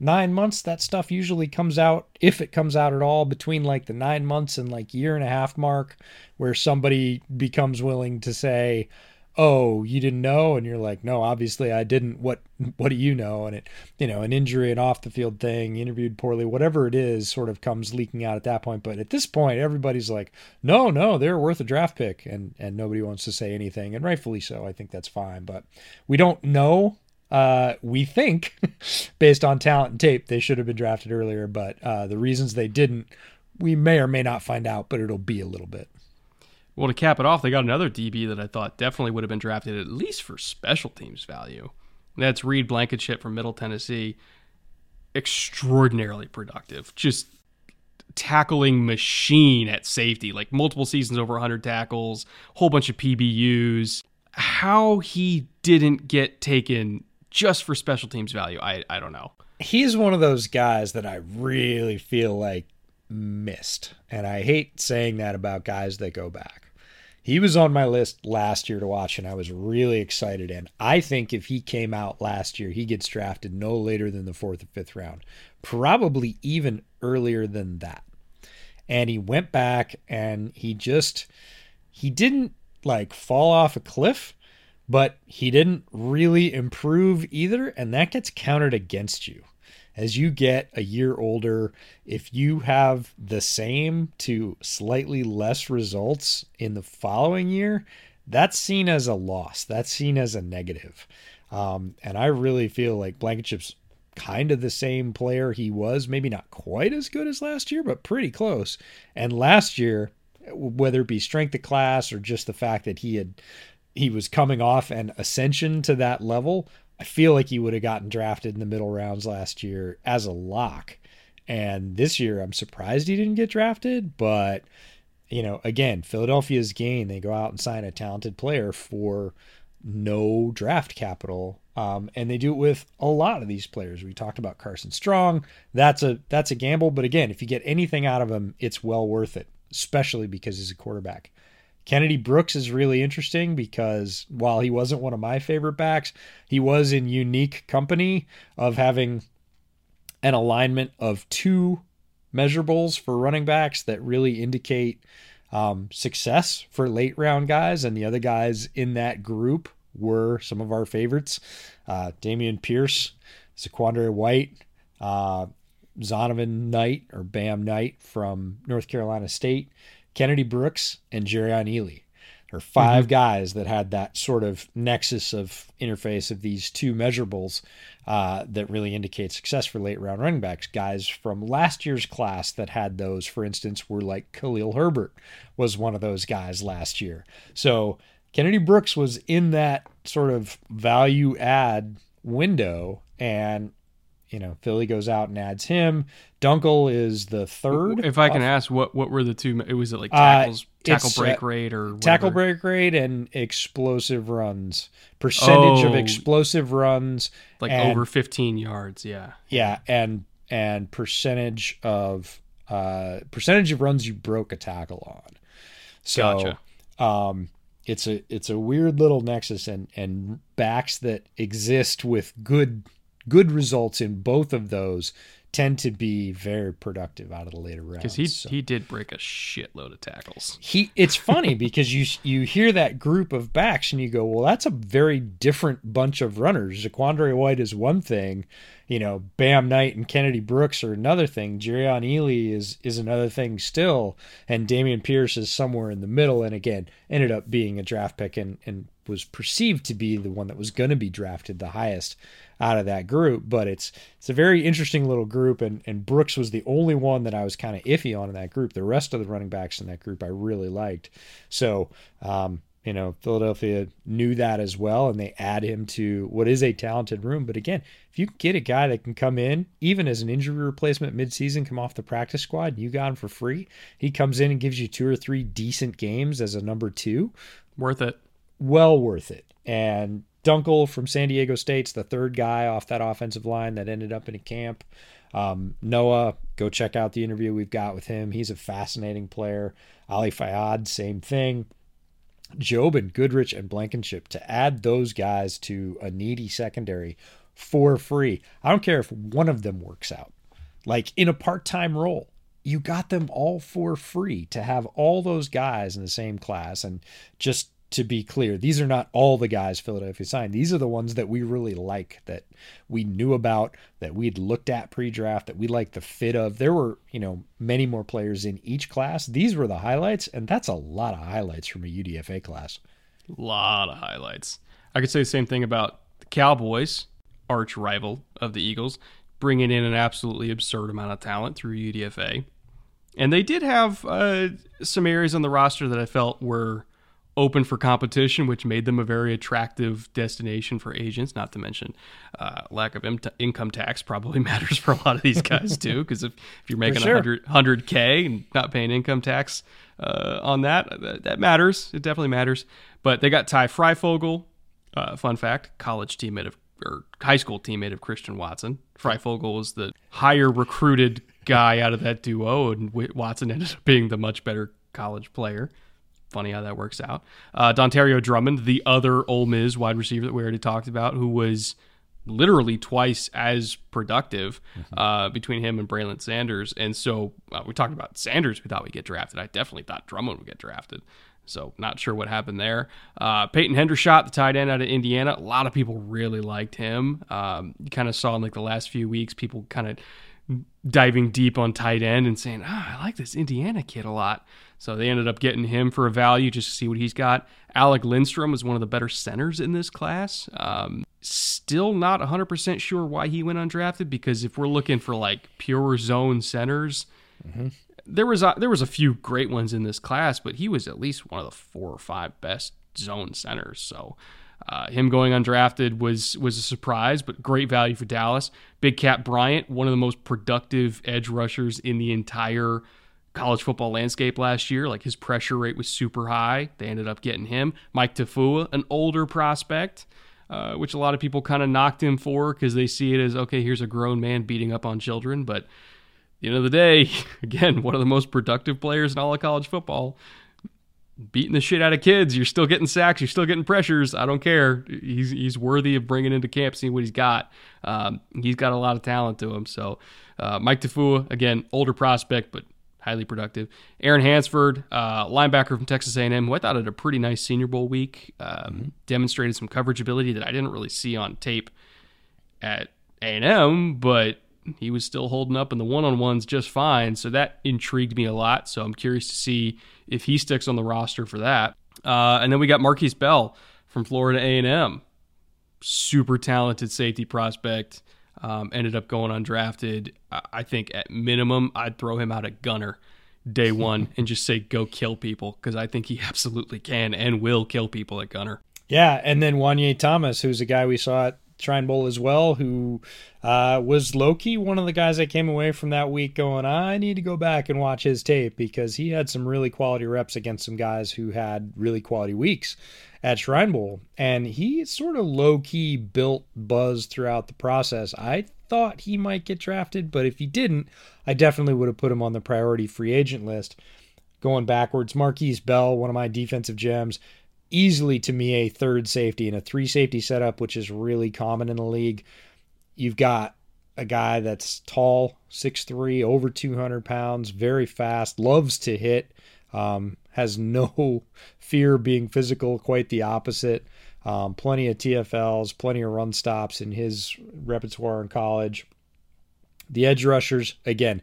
nine months. That stuff usually comes out, if it comes out at all, between like the nine months and like year and a half mark, where somebody becomes willing to say, "Oh, you didn't know," and you're like, "No, obviously I didn't." What What do you know? And it, you know, an injury, an off the field thing, interviewed poorly, whatever it is, sort of comes leaking out at that point. But at this point, everybody's like, "No, no, they're worth a draft pick," and and nobody wants to say anything, and rightfully so. I think that's fine, but we don't know uh, we think, based on talent and tape, they should have been drafted earlier, but uh, the reasons they didn't, we may or may not find out, but it'll be a little bit. Well, to cap it off, they got another DB that I thought definitely would have been drafted at least for special teams value. That's Reed Blankenship from Middle Tennessee. Extraordinarily productive. Just tackling machine at safety, like multiple seasons over 100 tackles, whole bunch of PBUs. How he didn't get taken just for special teams value, I, I don't know. He's one of those guys that I really feel like missed. And I hate saying that about guys that go back. He was on my list last year to watch, and I was really excited. And I think if he came out last year, he gets drafted no later than the fourth or fifth round, probably even earlier than that. And he went back and he just, he didn't like fall off a cliff, but he didn't really improve either. And that gets counted against you as you get a year older, if you have the same to slightly less results in the following year, that's seen as a loss. That's seen as a negative. Um, and I really feel like Blankenship's kind of the same player he was, maybe not quite as good as last year, but pretty close. And last year, whether it be strength of class or just the fact that he had he was coming off an ascension to that level, I feel like he would have gotten drafted in the middle rounds last year as a lock. And this year, I'm surprised he didn't get drafted. But, you know, again, Philadelphia's gain. They go out and sign a talented player for no draft capital. Um, and they do it with a lot of these players. We talked about Carson Strong. That's a that's a gamble. But again, if you get anything out of him, it's well worth it, especially because he's a quarterback. Kennedy Brooks is really interesting because while he wasn't one of my favorite backs, he was in unique company of having an alignment of two measurables for running backs that really indicate um, success for late round guys. And the other guys in that group were some of our favorites uh, Dameon Pierce, Zaquandre White, uh, Zonovan Knight or Bam Knight from North Carolina State. Kennedy Brooks and Jerrion Ealy are 5 mm-hmm. guys that had that sort of nexus of interface of these two measurables uh, that really indicate success for late round running backs. Guys from last year's class that had those, for instance, were like Khalil Herbert was one of those guys last year. So Kennedy Brooks was in that sort of value add window and you know, Philly goes out and adds him. Dunkle is the third. If I can ask, what what were the two? It was it like tackles, uh, tackle break uh, rate, or whatever? tackle break rate and explosive runs percentage oh, of explosive runs, like and, over fifteen yards. Yeah, yeah, and and percentage of uh percentage of runs you broke a tackle on. So, gotcha. um, it's a it's a weird little nexus, and and backs that exist with good good results in both of those tend to be very productive out of the later rounds. Because he so. he did break a shitload of tackles. He it's funny because you you hear that group of backs and you go, well, that's a very different bunch of runners. Zaquandre White is one thing, you know, Bam Knight and Kennedy Brooks are another thing. Jerrion Ealy is is another thing still, and Dameon Pierce is somewhere in the middle. And again, ended up being a draft pick and and was perceived to be the one that was going to be drafted the highest out of that group. But it's it's a very interesting little group, and and Brooks was the only one that I was kind of iffy on in that group. The rest of the running backs in that group I really liked. So. Um, you know, Philadelphia knew that as well, and they add him to what is a talented room. But again, if you get a guy that can come in, even as an injury replacement midseason, come off the practice squad, you got him for free. He comes in and gives you two or three decent games as a number two. Worth it. Well worth it. And Dunkle from San Diego State's the third guy off that offensive line that ended up in a camp. Um, Noah, go check out the interview we've got with him. He's a fascinating player. Ali Fayad, same thing. Jobe and Goodrich and Blankenship to add those guys to a needy secondary for free. I don't care if one of them works out, like in a part time role. You got them all for free to have all those guys in the same class and just to be clear, these are not all the guys Philadelphia signed. These are the ones that we really like, that we knew about, that we'd looked at pre-draft, that we liked the fit of. There were, you know, many more players in each class. These were the highlights, and that's a lot of highlights from a UDFA class. A lot of highlights. I could say the same thing about the Cowboys, arch rival of the Eagles, bringing in an absolutely absurd amount of talent through UDFA. And they did have uh, some areas on the roster that I felt were open for competition, which made them a very attractive destination for agents. Not to mention, uh, lack of Im- income tax probably matters for a lot of these guys too. Because if, if you're making sure. 100 k and not paying income tax uh, on that, that, that matters. It definitely matters. But they got Ty Fryfogle. Uh, fun fact: college teammate of or high school teammate of Christian Watson. Fryfogle was the higher recruited guy out of that duo, and Watson ended up being the much better college player. Funny how that works out. Uh, Dontario Drummond, the other Ole Miss wide receiver that we already talked about, who was literally twice as productive mm-hmm. uh, between him and Braylon Sanders. And so uh, we talked about Sanders. We thought we'd get drafted. I definitely thought Drummond would get drafted. So not sure what happened there. Uh, Peyton Hendershot, the tight end out of Indiana. A lot of people really liked him. Um, you kind of saw in like the last few weeks, people kind of diving deep on tight end and saying, "Ah, I like this Indiana kid a lot." So they ended up getting him for a value just to see what he's got. Alec Lindstrom is one of the better centers in this class. Um, still not 100% sure why he went undrafted because if we're looking for like pure zone centers, mm-hmm. there was a, there was a few great ones in this class, but he was at least one of the four or five best zone centers. So uh, him going undrafted was was a surprise, but great value for Dallas. Big Cat Bryant, one of the most productive edge rushers in the entire college football landscape last year. Like his pressure rate was super high. They ended up getting him. Mike Tafua, an older prospect, uh, which a lot of people kind of knocked him for because they see it as okay, here's a grown man beating up on children. But the end of the day, again, one of the most productive players in all of college football. Beating the shit out of kids, you're still getting sacks, you're still getting pressures. I don't care. He's he's worthy of bringing into camp, seeing what he's got. Um, he's got a lot of talent to him. So, uh, Mike Tafua, again, older prospect, but highly productive. Aaron Hansford, uh, linebacker from Texas A&M, who I thought had a pretty nice Senior Bowl week, um, mm-hmm. demonstrated some coverage ability that I didn't really see on tape at A&M, but he was still holding up in the one-on-ones just fine. So that intrigued me a lot. So I'm curious to see if he sticks on the roster for that. Uh, and then we got Markquese Bell from Florida A&M, super talented safety prospect. Um, ended up going undrafted. I think at minimum, I'd throw him out at gunner day one and just say go kill people because I think he absolutely can and will kill people at gunner. Yeah, and then Juanyeh Thomas, who's a guy we saw at Shrine Bowl as well, who uh, was Loki, one of the guys that came away from that week going, I need to go back and watch his tape because he had some really quality reps against some guys who had really quality weeks at Shrine Bowl. And he sort of low key built buzz throughout the process. I thought he might get drafted, but if he didn't, I definitely would have put him on the priority free agent list. Going backwards, Markquese Bell, one of my defensive gems, easily to me a third safety in a three safety setup, which is really common in the league. You've got a guy that's tall, 6'3, over 200 pounds, very fast, loves to hit, um, has no fear being physical, quite the opposite. Um, plenty of TFLs, plenty of run stops in his repertoire in college. The edge rushers, again,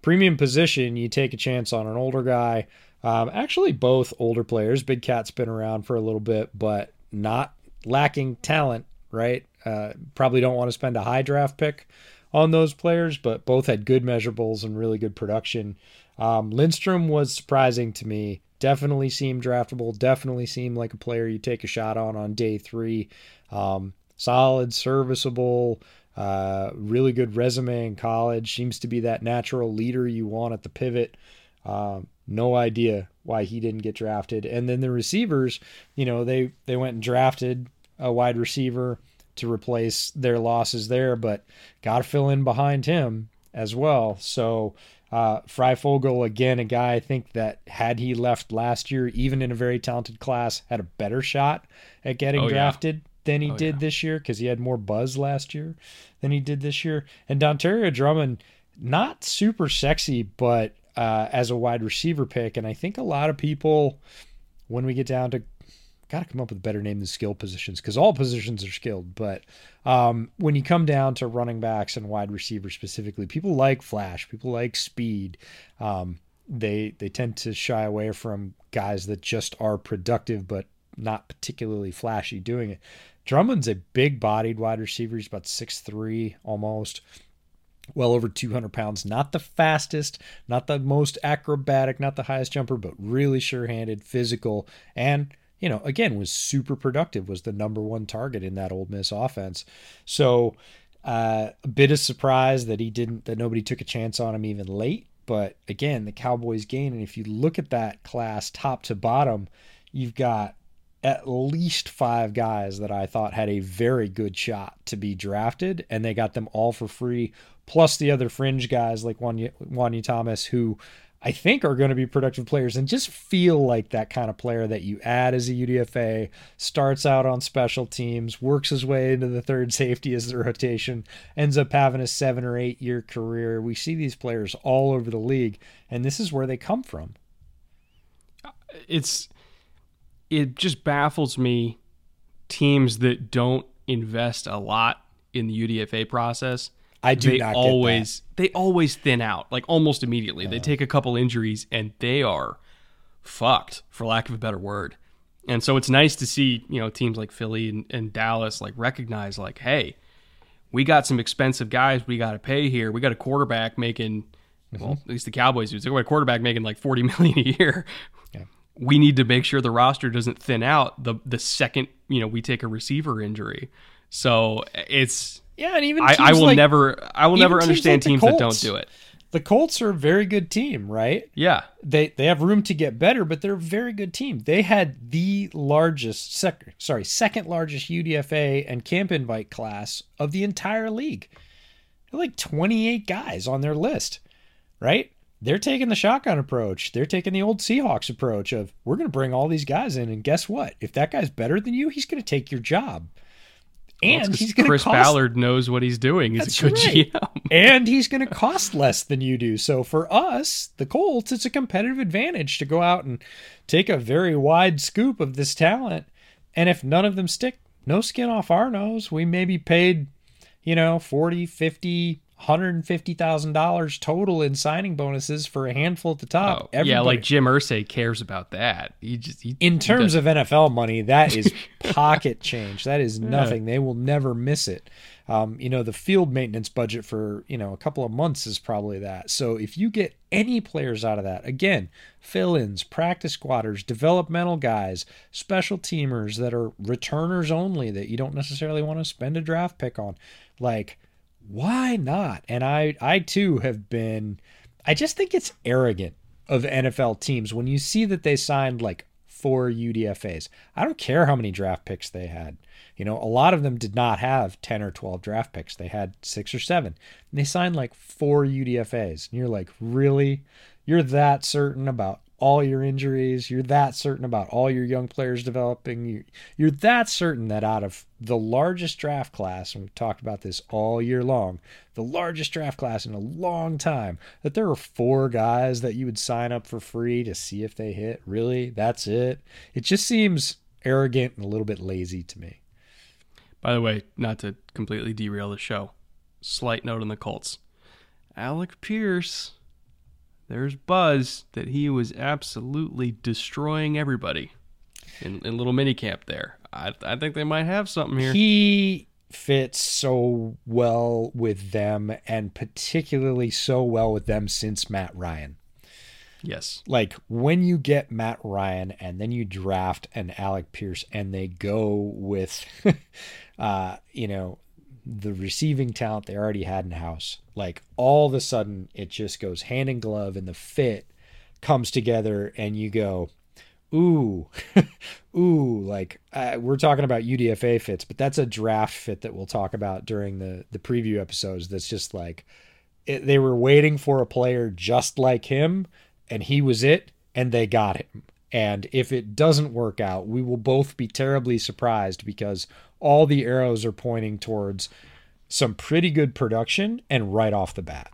premium position, you take a chance on an older guy. Um, actually, both older players. Big Cat's been around for a little bit, but not lacking talent, right? Uh, probably don't want to spend a high draft pick on those players, but both had good measurables and really good production. Um, Lindstrom was surprising to me. Definitely seemed draftable. Definitely seemed like a player you take a shot on on day three. Um, solid, serviceable, uh, really good resume in college. Seems to be that natural leader you want at the pivot. Um, no idea why he didn't get drafted. And then the receivers, you know, they they went and drafted a wide receiver to replace their losses there, but got to fill in behind him as well. So uh, Fryfogle, again, a guy I think that had he left last year, even in a very talented class, had a better shot at getting Oh, yeah. drafted than he Oh, did yeah. this year because he had more buzz last year than he did this year. And Dontario Drummond, not super sexy, but uh, as a wide receiver pick. And I think a lot of people, when we get down to got to come up with a better name than skill positions because all positions are skilled. But um, when you come down to running backs and wide receivers specifically, people like flash, people like speed. Um, they they tend to shy away from guys that just are productive but not particularly flashy doing it. Drummond's a big-bodied wide receiver. He's about six three almost well over 200 pounds. Not the fastest, not the most acrobatic, not the highest jumper, but really sure handed, physical, and, you know, again, was super productive, was the number one target in that Ole Miss offense. So, uh, a bit of surprise that he didn't, that nobody took a chance on him even late. But again, the Cowboys gain. And if you look at that class top to bottom, you've got at least five guys that I thought had a very good shot to be drafted, and they got them all for free, plus the other fringe guys like Juanyeh, Thomas, who I think are going to be productive players and just feel like that kind of player that you add as a UDFA, starts out on special teams, works his way into the third safety as the rotation, ends up having a seven or eight year career. We see these players all over the league, and this is where they come from. it's it just baffles me teams that don't invest a lot in the UDFA process. I do they always they always thin out like almost immediately. They take a couple injuries and they are fucked for lack of a better word. And so it's nice to see, you know, teams like Philly and, and Dallas like recognize like, hey, we got some expensive guys we got to pay here. We got a quarterback making well, mm-hmm. at least the Cowboys do. We got a quarterback making like 40 million a year. We need to make sure the roster doesn't thin out the the second, you know, we take a receiver injury. So it's Yeah, and even I, I will like- never I will never teams understand like the teams that don't do it. The Colts are a very good team, right? Yeah. They they have room to get better, but they're a very good team. They had the largest sec, sorry, second largest UDFA and camp invite class of the entire league. They're like 28 guys on their list, right? They're taking the shotgun approach. They're taking the old Seahawks approach of we're going to bring all these guys in, and guess what? If that guy's better than you, he's going to take your job, and 'cause he's going to Chris cost Ballard knows what he's doing. He's That's a good right. GM. and he's going to cost less than you do. So for us, the Colts, it's a competitive advantage to go out and take a very wide scoop of this talent. And if none of them stick, no skin off our nose. We may be paid, you know, 40, 50, $150,000 total in signing bonuses for a handful at the top. Oh, yeah, like Jim Irsay cares about that. He just he, in terms of NFL money, that is pocket change. That is nothing. They will never miss it. Um, you know, the field maintenance budget for, you know, a couple of months is probably that. So if you get any players out of that, again, fill ins, practice squatters, developmental guys, special teamers that are returners only that you don't necessarily want to spend a draft pick on, like, why not? And I, I too have been, I just think it's arrogant of NFL teams when you see that they signed like four UDFAs. I don't care how many draft picks they had. You know, a lot of them did not have 10 or 12 draft picks. They had six or seven. And they signed like four UDFAs. And you're like, really? You're that certain about all your injuries? You're that certain about all your young players developing? You- You're that certain that out of the largest draft class, and we've talked about this all year long, the largest draft class in a long time, that there are four guys that you would sign up for free to see if they hit? Really? That's it? It just seems arrogant and a little bit lazy to me. By the way, not to completely derail the show, slight note on the Colts. Alec Pierce, there's buzz that he was absolutely destroying everybody in, in little minicamp there. I, I think they might have something here. He fits so well with them, and particularly so well with them since Matt Ryan. yes. Like when you get Matt Ryan and then you draft an Alec Pierce and they go with, uh, you know, the receiving talent they already had in house, like all of a sudden it just goes hand in glove and the fit comes together and you go, ooh, ooh, like uh, we're talking about UDFA fits, but that's a draft fit that we'll talk about during the the preview episodes. That's just like it, they were waiting for a player just like him, and he was it, and they got him. And if it doesn't work out, we will both be terribly surprised because all the arrows are pointing towards some pretty good production and right off the bat.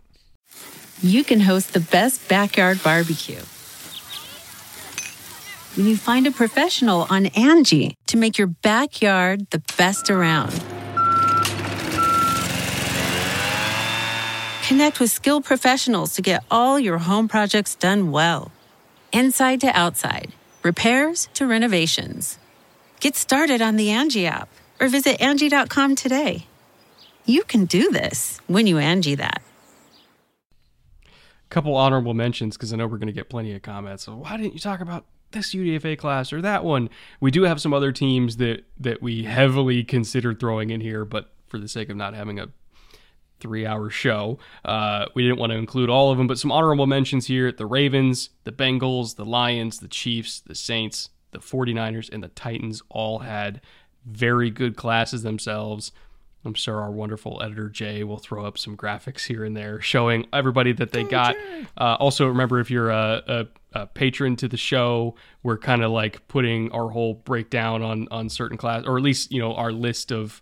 You can host the best backyard barbecue when you find a professional on Angie to make your backyard the best around. Connect with skilled professionals to get all your home projects done well. Inside to outside, repairs to renovations. Get started on the Angie app or visit Angie.com today. You can do this when you Angie that. A couple honorable mentions because I know we're going to get plenty of comments. So why didn't you talk about this UDFA class or that one? We do have some other teams that that we heavily considered throwing in here, but for the sake of not having a three hour show. Uh, we didn't want to include all of them, but some honorable mentions here the Ravens, the Bengals, the Lions, the Chiefs, the Saints, the 49ers, and the Titans all had very good classes themselves. I'm sure our wonderful editor Jay will throw up some graphics here and there showing everybody that they got. Uh, also, remember if you're a, a, a patron to the show, we're kind of like putting our whole breakdown on on certain class, or at least you know our list of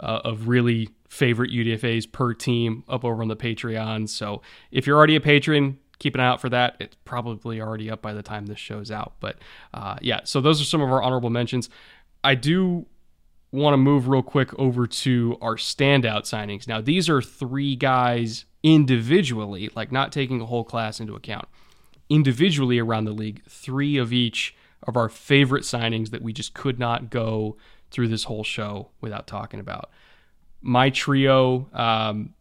uh, of really favorite UDFA's per team up over on the Patreon. So if you're already a patron, keep an eye out for that. It's probably already up by the time this show's out. But uh, yeah, so those are some of our honorable mentions. I do want to move real quick over to our standout signings. Now, these are three guys individually, like not taking a whole class into account. Individually around the league, three of each of our favorite signings that we just could not go through this whole show without talking about. My trio, um,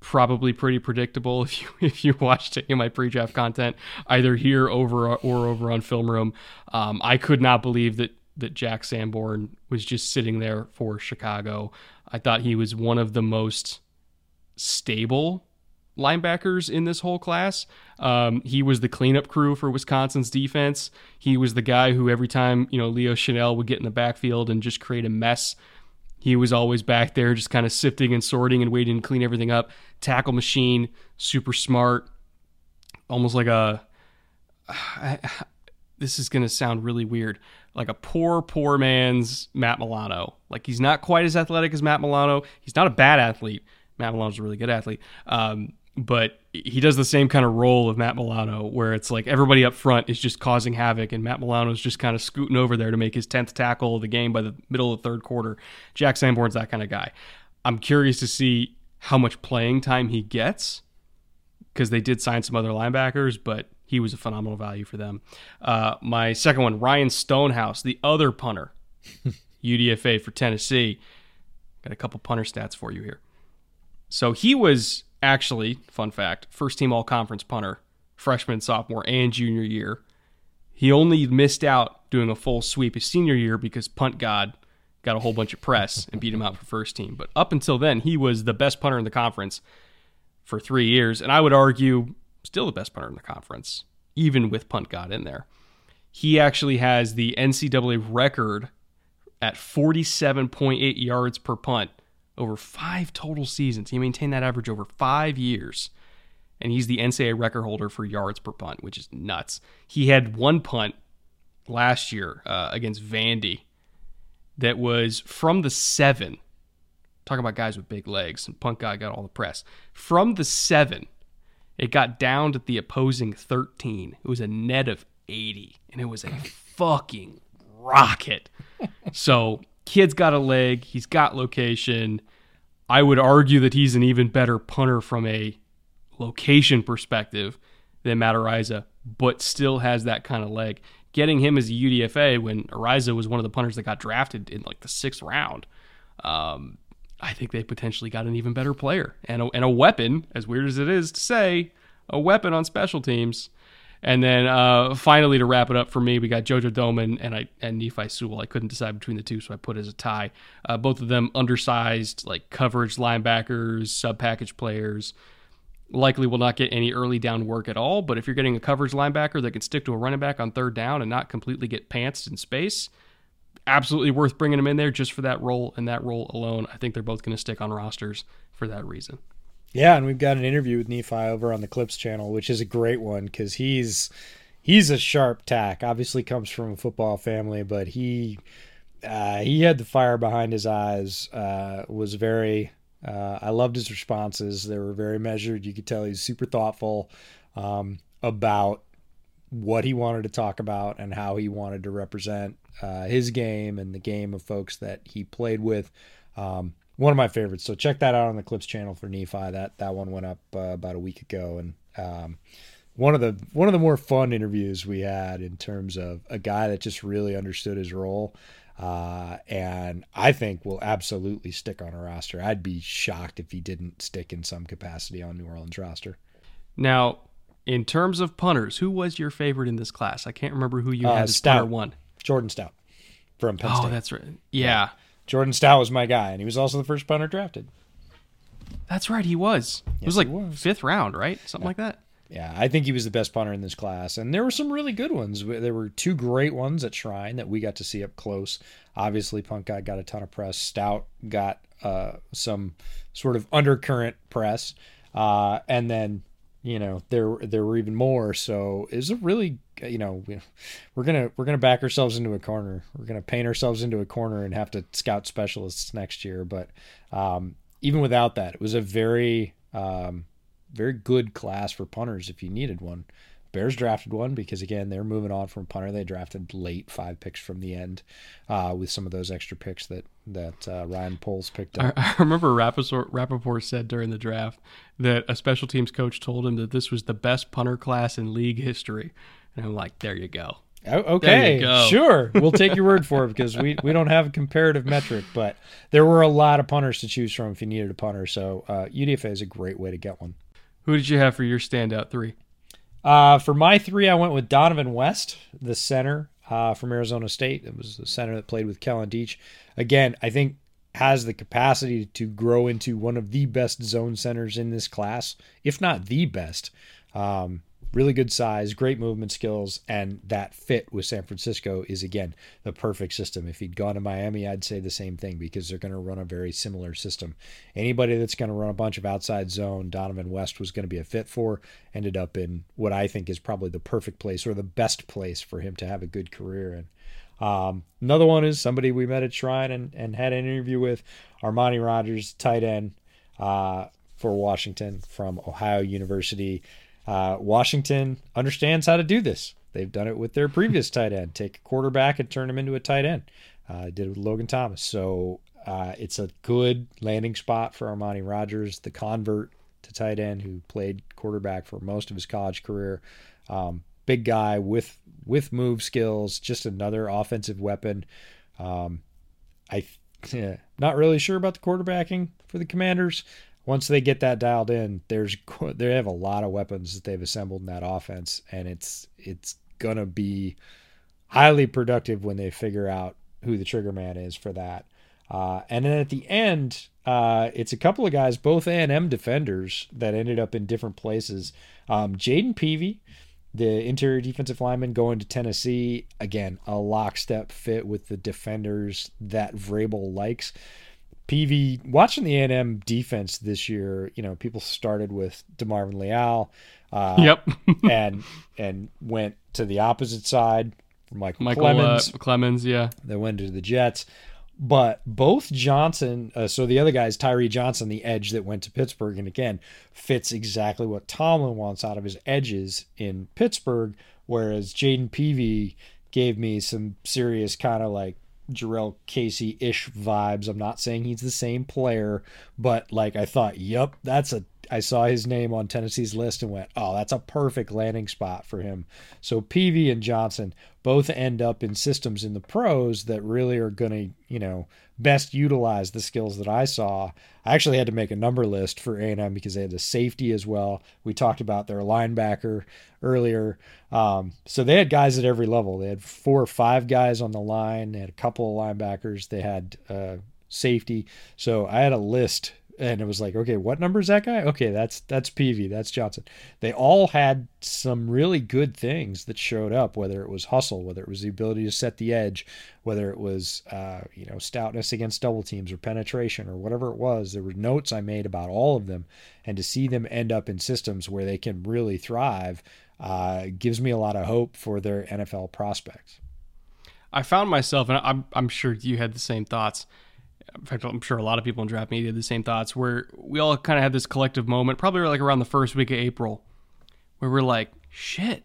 probably pretty predictable if you if you watched any of my pre-draft content, either here over or over on Film Room. Um, I could not believe that that Jack Sanborn was just sitting there for Chicago. I thought he was one of the most stable linebackers in this whole class. Um, he was the cleanup crew for Wisconsin's defense. He was the guy who every time you know Leo Chenal would get in the backfield and just create a mess, he was always back there just kind of sifting and sorting and waiting to clean everything up. Tackle machine, super smart, almost like a. this is going to sound really weird like a poor, poor man's Matt Milano. Like he's not quite as athletic as Matt Milano. He's not a bad athlete. Matt Milano's a really good athlete. Um, but he does the same kind of role of Matt Milano, where it's like everybody up front is just causing havoc, and Matt Milano's just kind of scooting over there to make his tenth tackle of the game by the middle of the third quarter. Jack Sanborn's that kind of guy. I'm curious to see how much playing time he gets because they did sign some other linebackers, but he was a phenomenal value for them. Uh, my second one, Ryan Stonehouse, the other punter, UDFA for Tennessee. Got a couple punter stats for you here. So he was actually, fun fact, first team all conference punter, freshman, sophomore, and junior year. He only missed out doing a full sweep his senior year because punt god got a whole bunch of press and beat him out for first team. But up until then, he was the best punter in the conference for three years, and I would argue still the best punter in the conference, even with punt god in there. He actually has the NCAA record at 47.8 yards per punt over five total seasons. He maintained that average over five years. And he's the NCAA record holder for yards per punt, which is nuts. He had one punt last year uh, against Vandy that was from the seven. Talking about guys with big legs, and punt guy got all the press. From the seven, it got down to the opposing 13. It was a net of 80, and it was a fucking rocket. so, kid's got a leg, he's got location. I would argue that he's an even better punter from a location perspective than Matt Araiza, but still has that kind of leg. Getting him as a UDFA when Araiza was one of the punters that got drafted in like the sixth round, um, I think they potentially got an even better player and a, and a weapon, as weird as it is to say, a weapon on special teams. And then uh, finally, to wrap it up for me, we got JoJo Domann and I and Nephi Sewell. I couldn't decide between the two, so I put as a tie. Uh, both of them undersized, like coverage linebackers, sub package players. likely will not get any early down work at all. But if you're getting a coverage linebacker that can stick to a running back on third down and not completely get pantsed in space, absolutely worth bringing them in there just for that role and that role alone. I think they're both going to stick on rosters for that reason. Yeah, and we've got an interview with Nephi over on the Clips channel, which is a great one because he's he's a sharp tack. Obviously, comes from a football family, but he uh, he had the fire behind his eyes. Uh, was very. Uh, I loved his responses. They were very measured. You could tell he's super thoughtful um, about what he wanted to talk about and how he wanted to represent uh, his game and the game of folks that he played with. Um, one of my favorites. So check that out on the Clips channel for Nephi. That that one went up uh, about a week ago, and um, one of the one of the more fun interviews we had in terms of a guy that just really understood his role. Uh, and I think will absolutely stick on a roster. I'd be shocked if he didn't stick in some capacity on New Orleans roster. Now, in terms of punters, who was your favorite in this class? I can't remember who you Uh, had as Stout. punter one. Jordan Stout from Penn State. Oh, State. that's right. Yeah, Jordan Stout was my guy, and he was also the first punter drafted. that's right. He was. it was like was. fifth round, right? Something like that. Yeah, I think he was the best punter in this class, and there were some really good ones. There were two great ones at Shrine that we got to see up close. Obviously, Punt God got a ton of press. Stout got uh, some sort of undercurrent press, uh, and then you know there there were even more. So it's a really you know we- we're gonna we're gonna back ourselves into a corner. We're gonna paint ourselves into a corner and have to scout specialists next year. But um, even without that, it was a very um, very good class for punters if you needed one. Bears drafted one because again they're moving on from punter. They drafted late five picks from the end uh, with some of those extra picks that that uh, Ryan Poles picked I, up. I remember Rapoport, Rapoport said during the draft that a special teams coach told him that this was the best punter class in league history. And I'm like, there you go. Oh, okay, you go. sure, we'll take your word for it because we we don't have a comparative metric, but there were a lot of punters to choose from if you needed a punter. So uh, UDFA is a great way to get one. Who did you have for your standout three? Uh, for my three, I went with Dohnovan West, the center uh, from Arizona State. It was the center that played with Kellen Diesch. Again, I think has the capacity to grow into one of the best zone centers in this class, if not the best. Um, really good size, great movement skills, and that fit with San Francisco is again the perfect system. If he'd gone to Miami, I'd say the same thing because they're going to run a very similar system. Anybody that's going to run a bunch of outside zone, Dohnovan West was going to be a fit for. Ended up in what I think is probably the perfect place or the best place for him to have a good career in. Um, another one is somebody we met at Shrine and, and had an interview with Armani Rogers, tight end uh, for Washington from Ohio University. Uh, Washington understands how to do this. They've done it with their previous tight end. Take a quarterback and turn him into a tight end. Uh, did it with Logan Thomas. So uh, it's a good landing spot for Armani Rogers, the convert to tight end who played quarterback for most of his college career. Um, big guy with with move skills, just another offensive weapon. Um, I yeah, not really sure about the quarterbacking for the Commanders. Once they get that dialed in, there's they have a lot of weapons that they've assembled in that offense, and it's it's gonna be highly productive when they figure out who the trigger man is for that. Uh, and then at the end, uh, it's a couple of guys, both A and M defenders, that ended up in different places. Um, Jayden Peevy, the interior defensive lineman, going to Tennessee again, a lockstep fit with the defenders that Vrabel likes. PV watching the A&M defense this year, you know, people started with DeMarvin Leal, uh, yep. and and went to the opposite side. Michael, Michael Clemons, Uh, Clemons, yeah. they went to the Jets. But both Johnson, uh, so the other guy is Tyree Johnson, the edge that went to Pittsburgh, and again fits exactly what Tomlin wants out of his edges in Pittsburgh. Whereas Jayden Peevy gave me some serious kind of like Jurrell Casey ish vibes. I'm not saying he's the same player, but like I thought, yep, that's a. I saw his name on Tennessee's list and went, oh, that's a perfect landing spot for him. So Peevy and Johnson both end up in systems in the pros that really are going to, you know, best utilize the skills that I saw. I actually had to make a number list for A&M because they had the safety as well. We talked about their linebacker earlier. Um, so they had guys at every level. They had four or five guys on the line. They had a couple of linebackers. They had uh, safety. So I had a list and it was like, okay, what number is that guy? Okay, that's that's Peevy, that's Johnson. They all had some really good things that showed up, whether it was hustle, whether it was the ability to set the edge, whether it was uh, you know stoutness against double teams or penetration or whatever it was. There were notes I made about all of them, and to see them end up in systems where they can really thrive uh, gives me a lot of hope for their NFL prospects. I found myself, and I'm I'm sure you had the same thoughts in fact, I'm sure a lot of people in draft media had the same thoughts where we all kind of had this collective moment, probably like around the first week of April, where we're like, shit,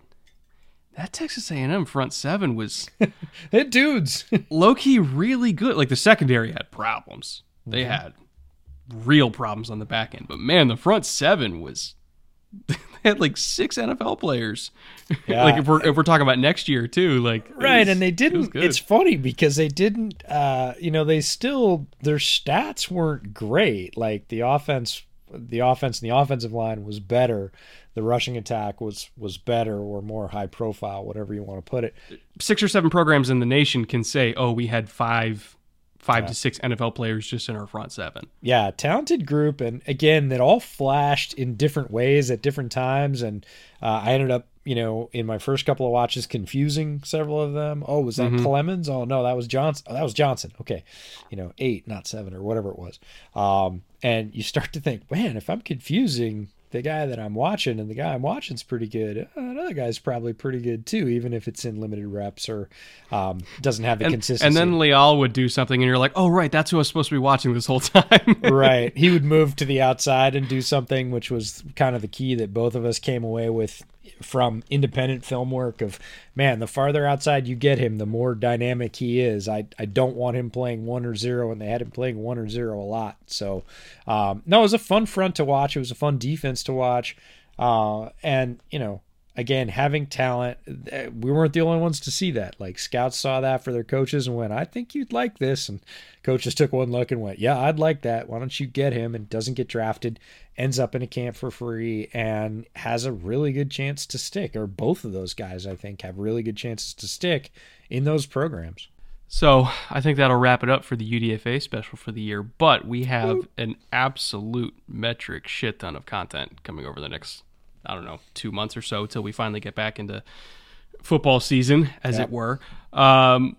that Texas A&M front seven was it dudes low key really good. Like the secondary had problems. They mm-hmm. had real problems on the back end, but man, the front seven was had like six NFL players. Yeah. like if we're if we're talking about next year too, like right, was, and they didn't. It it's funny because they didn't. uh You know, they still their stats weren't great. Like the offense, the offense and the offensive line was better. The rushing attack was was better or more high profile, whatever you want to put it. Six or seven programs in the nation can say, "Oh, we had five five yeah. to six NFL players just in our front seven. Yeah, talented group, and again, that all flashed in different ways at different times. And uh, I ended up, you know, in my first couple of watches, confusing several of them. Oh, was that mm-hmm. Clemons? Oh no, that was Johnson. Oh, that was Johnson. Okay, you know, eight, not seven, or whatever it was. Um, and you start to think, man, if I'm confusing the guy that I'm watching, and the guy I'm watching is pretty good. Uh, another guy's probably pretty good too, even if it's in limited reps or um, doesn't have the and, consistency. And then Leal would do something, and you're like, "Oh, right, that's who I was supposed to be watching this whole time." right. He would move to the outside and do something, which was kind of the key that both of us came away with from independent film work of man the farther outside you get him the more dynamic he is. I i don't want him playing one or zero and they had him playing one or zero a lot. So um, no it was a fun front to watch. It was a fun defense to watch. Uh, and you know again, having talent, eh, we weren't the only ones to see that. Like scouts saw that for their coaches and went, I think you'd like this. And coaches took one look and went, Yeah, I'd like that. Why don't you get him? And doesn't get drafted, ends up in a camp for free, and has a really good chance to stick. Or both of those guys, I think, have really good chances to stick in those programs. So I think that'll wrap it up for the UDFA special for the year. But we have an absolute metric shit ton of content coming over the next I don't know, two months or so till we finally get back into football season, as yep. it were. Um,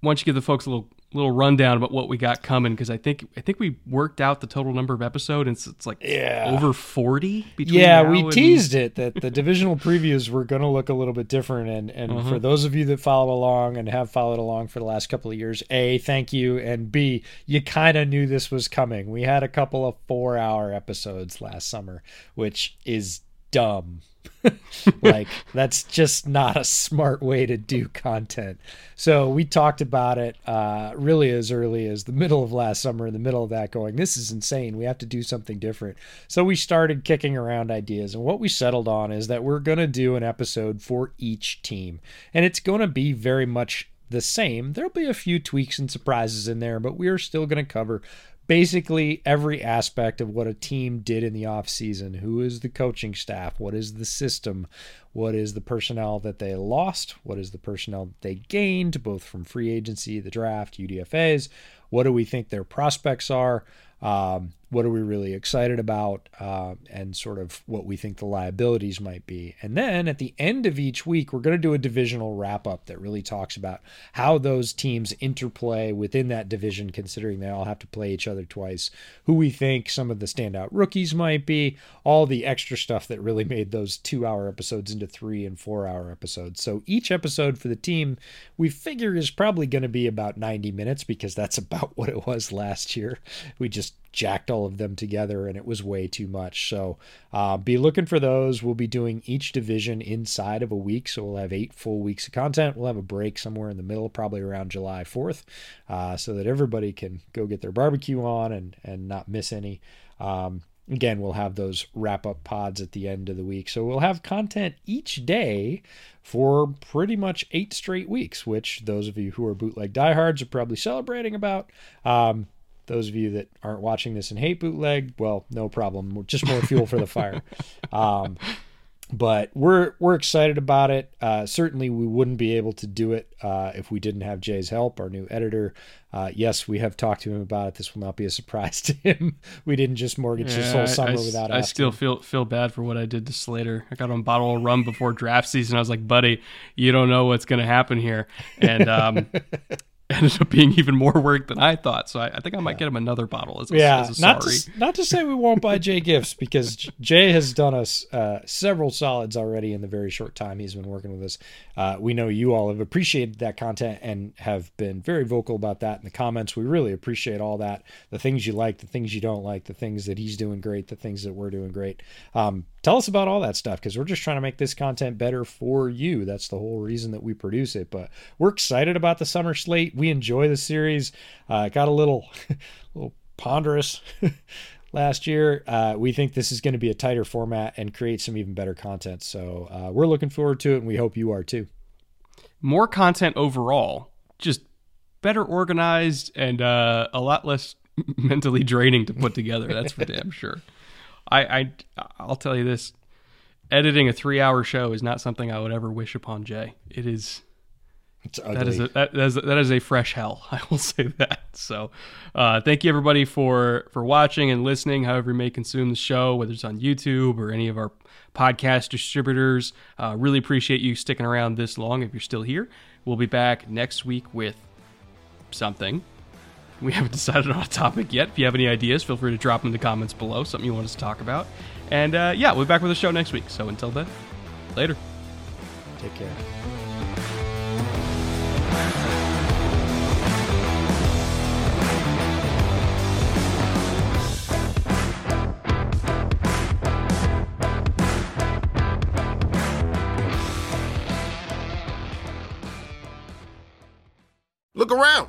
why don't you give the folks a little little rundown about what we got coming? Because I think I think we worked out the total number of episodes. It's, it's like yeah. over forty. yeah, we and... teased it that the divisional previews were going to look a little bit different. And and uh-huh. for those of you that follow along and have followed along for the last couple of years, a thank you, and b you kind of knew this was coming. We had a couple of four hour episodes last summer, which is dumb. like that's just not a smart way to do content. So we talked about it uh, really as early as the middle of last summer. In the middle of that, going, this is insane. We have to do something different. So we started kicking around ideas, and what we settled on is that we're going to do an episode for each team, and it's going to be very much the same. There'll be a few tweaks and surprises in there, but we are still going to cover basically every aspect of what a team did in the offseason. Who is the coaching staff? What is the system? What is the personnel that they lost? What is the personnel that they gained, both from free agency, the draft, UDFAs? What do we think their prospects are? Um, what are we really excited about uh, and sort of what we think the liabilities might be. And then at the end of each week we're going to do a divisional wrap up that really talks about how those teams interplay within that division considering they all have to play each other twice who we think some of the standout rookies might be all the extra stuff that really made those two hour episodes into three and four hour episodes. So each episode for the team we figure is probably going to be about 90 minutes because that's about what it was last year. We just jacked all of them together and it was way too much. So uh, be looking for those. We'll be doing each division inside of a week. So we'll have eight full weeks of content. We'll have a break somewhere in the middle, probably around July 4th, uh, so that everybody can go get their barbecue on and, and not miss any. Um, again, we'll have those wrap up pods at the end of the week. So we'll have content each day for pretty much eight straight weeks, which those of you who are bootleg diehards are probably celebrating about. Um, those of you that aren't watching this and hate bootleg, well, no problem. Just more fuel for the fire. Um, but we're we're excited about it. Uh, certainly, we wouldn't be able to do it uh, if we didn't have Jay's help, our new editor. Uh, yes, we have talked to him about it. This will not be a surprise to him. we didn't just mortgage yeah, his whole summer I, without. I asking. still feel feel bad for what I did to Slater. I got him a bottle of rum before draft season. I was like, buddy, you don't know what's going to happen here, and um, ended up being even more work than I thought. So I, I think I might yeah. get him another bottle as a, yeah, as a not to, not to say we won't buy Jay gifts because Jay has done us uh, several solids already in the very short time he's been working with us. Uh, we know you all have appreciated that content and have been very vocal about that in the comments. We really appreciate all that. The things you like, the things you don't like, the things that he's doing great, the things that we're doing great. Um, tell us about all that stuff because we're just trying to make this content better for you. That's the whole reason that we produce it. But we're excited about the summer slate. We enjoy the series. Uh, got a little, a little ponderous last year. Uh, we think this is going to be a tighter format and create some even better content. So uh, we're looking forward to it, and we hope you are too. More content overall, just better organized and uh, a lot less mentally draining to put together. That's for damn sure. I, I I'll tell you this: editing a three-hour show is not something I would ever wish upon Jay. It is. That is a that, that is a, that is a fresh hell. I will say that. So, uh, thank you everybody for for watching and listening. However, you may consume the show, whether it's on YouTube or any of our podcast distributors. Uh, really appreciate you sticking around this long. If you're still here, we'll be back next week with something. We haven't decided on a topic yet. If you have any ideas, feel free to drop them in the comments below, something you want us to talk about. And uh, yeah, we'll be back with the show next week. So until then, later. Take care. Look around.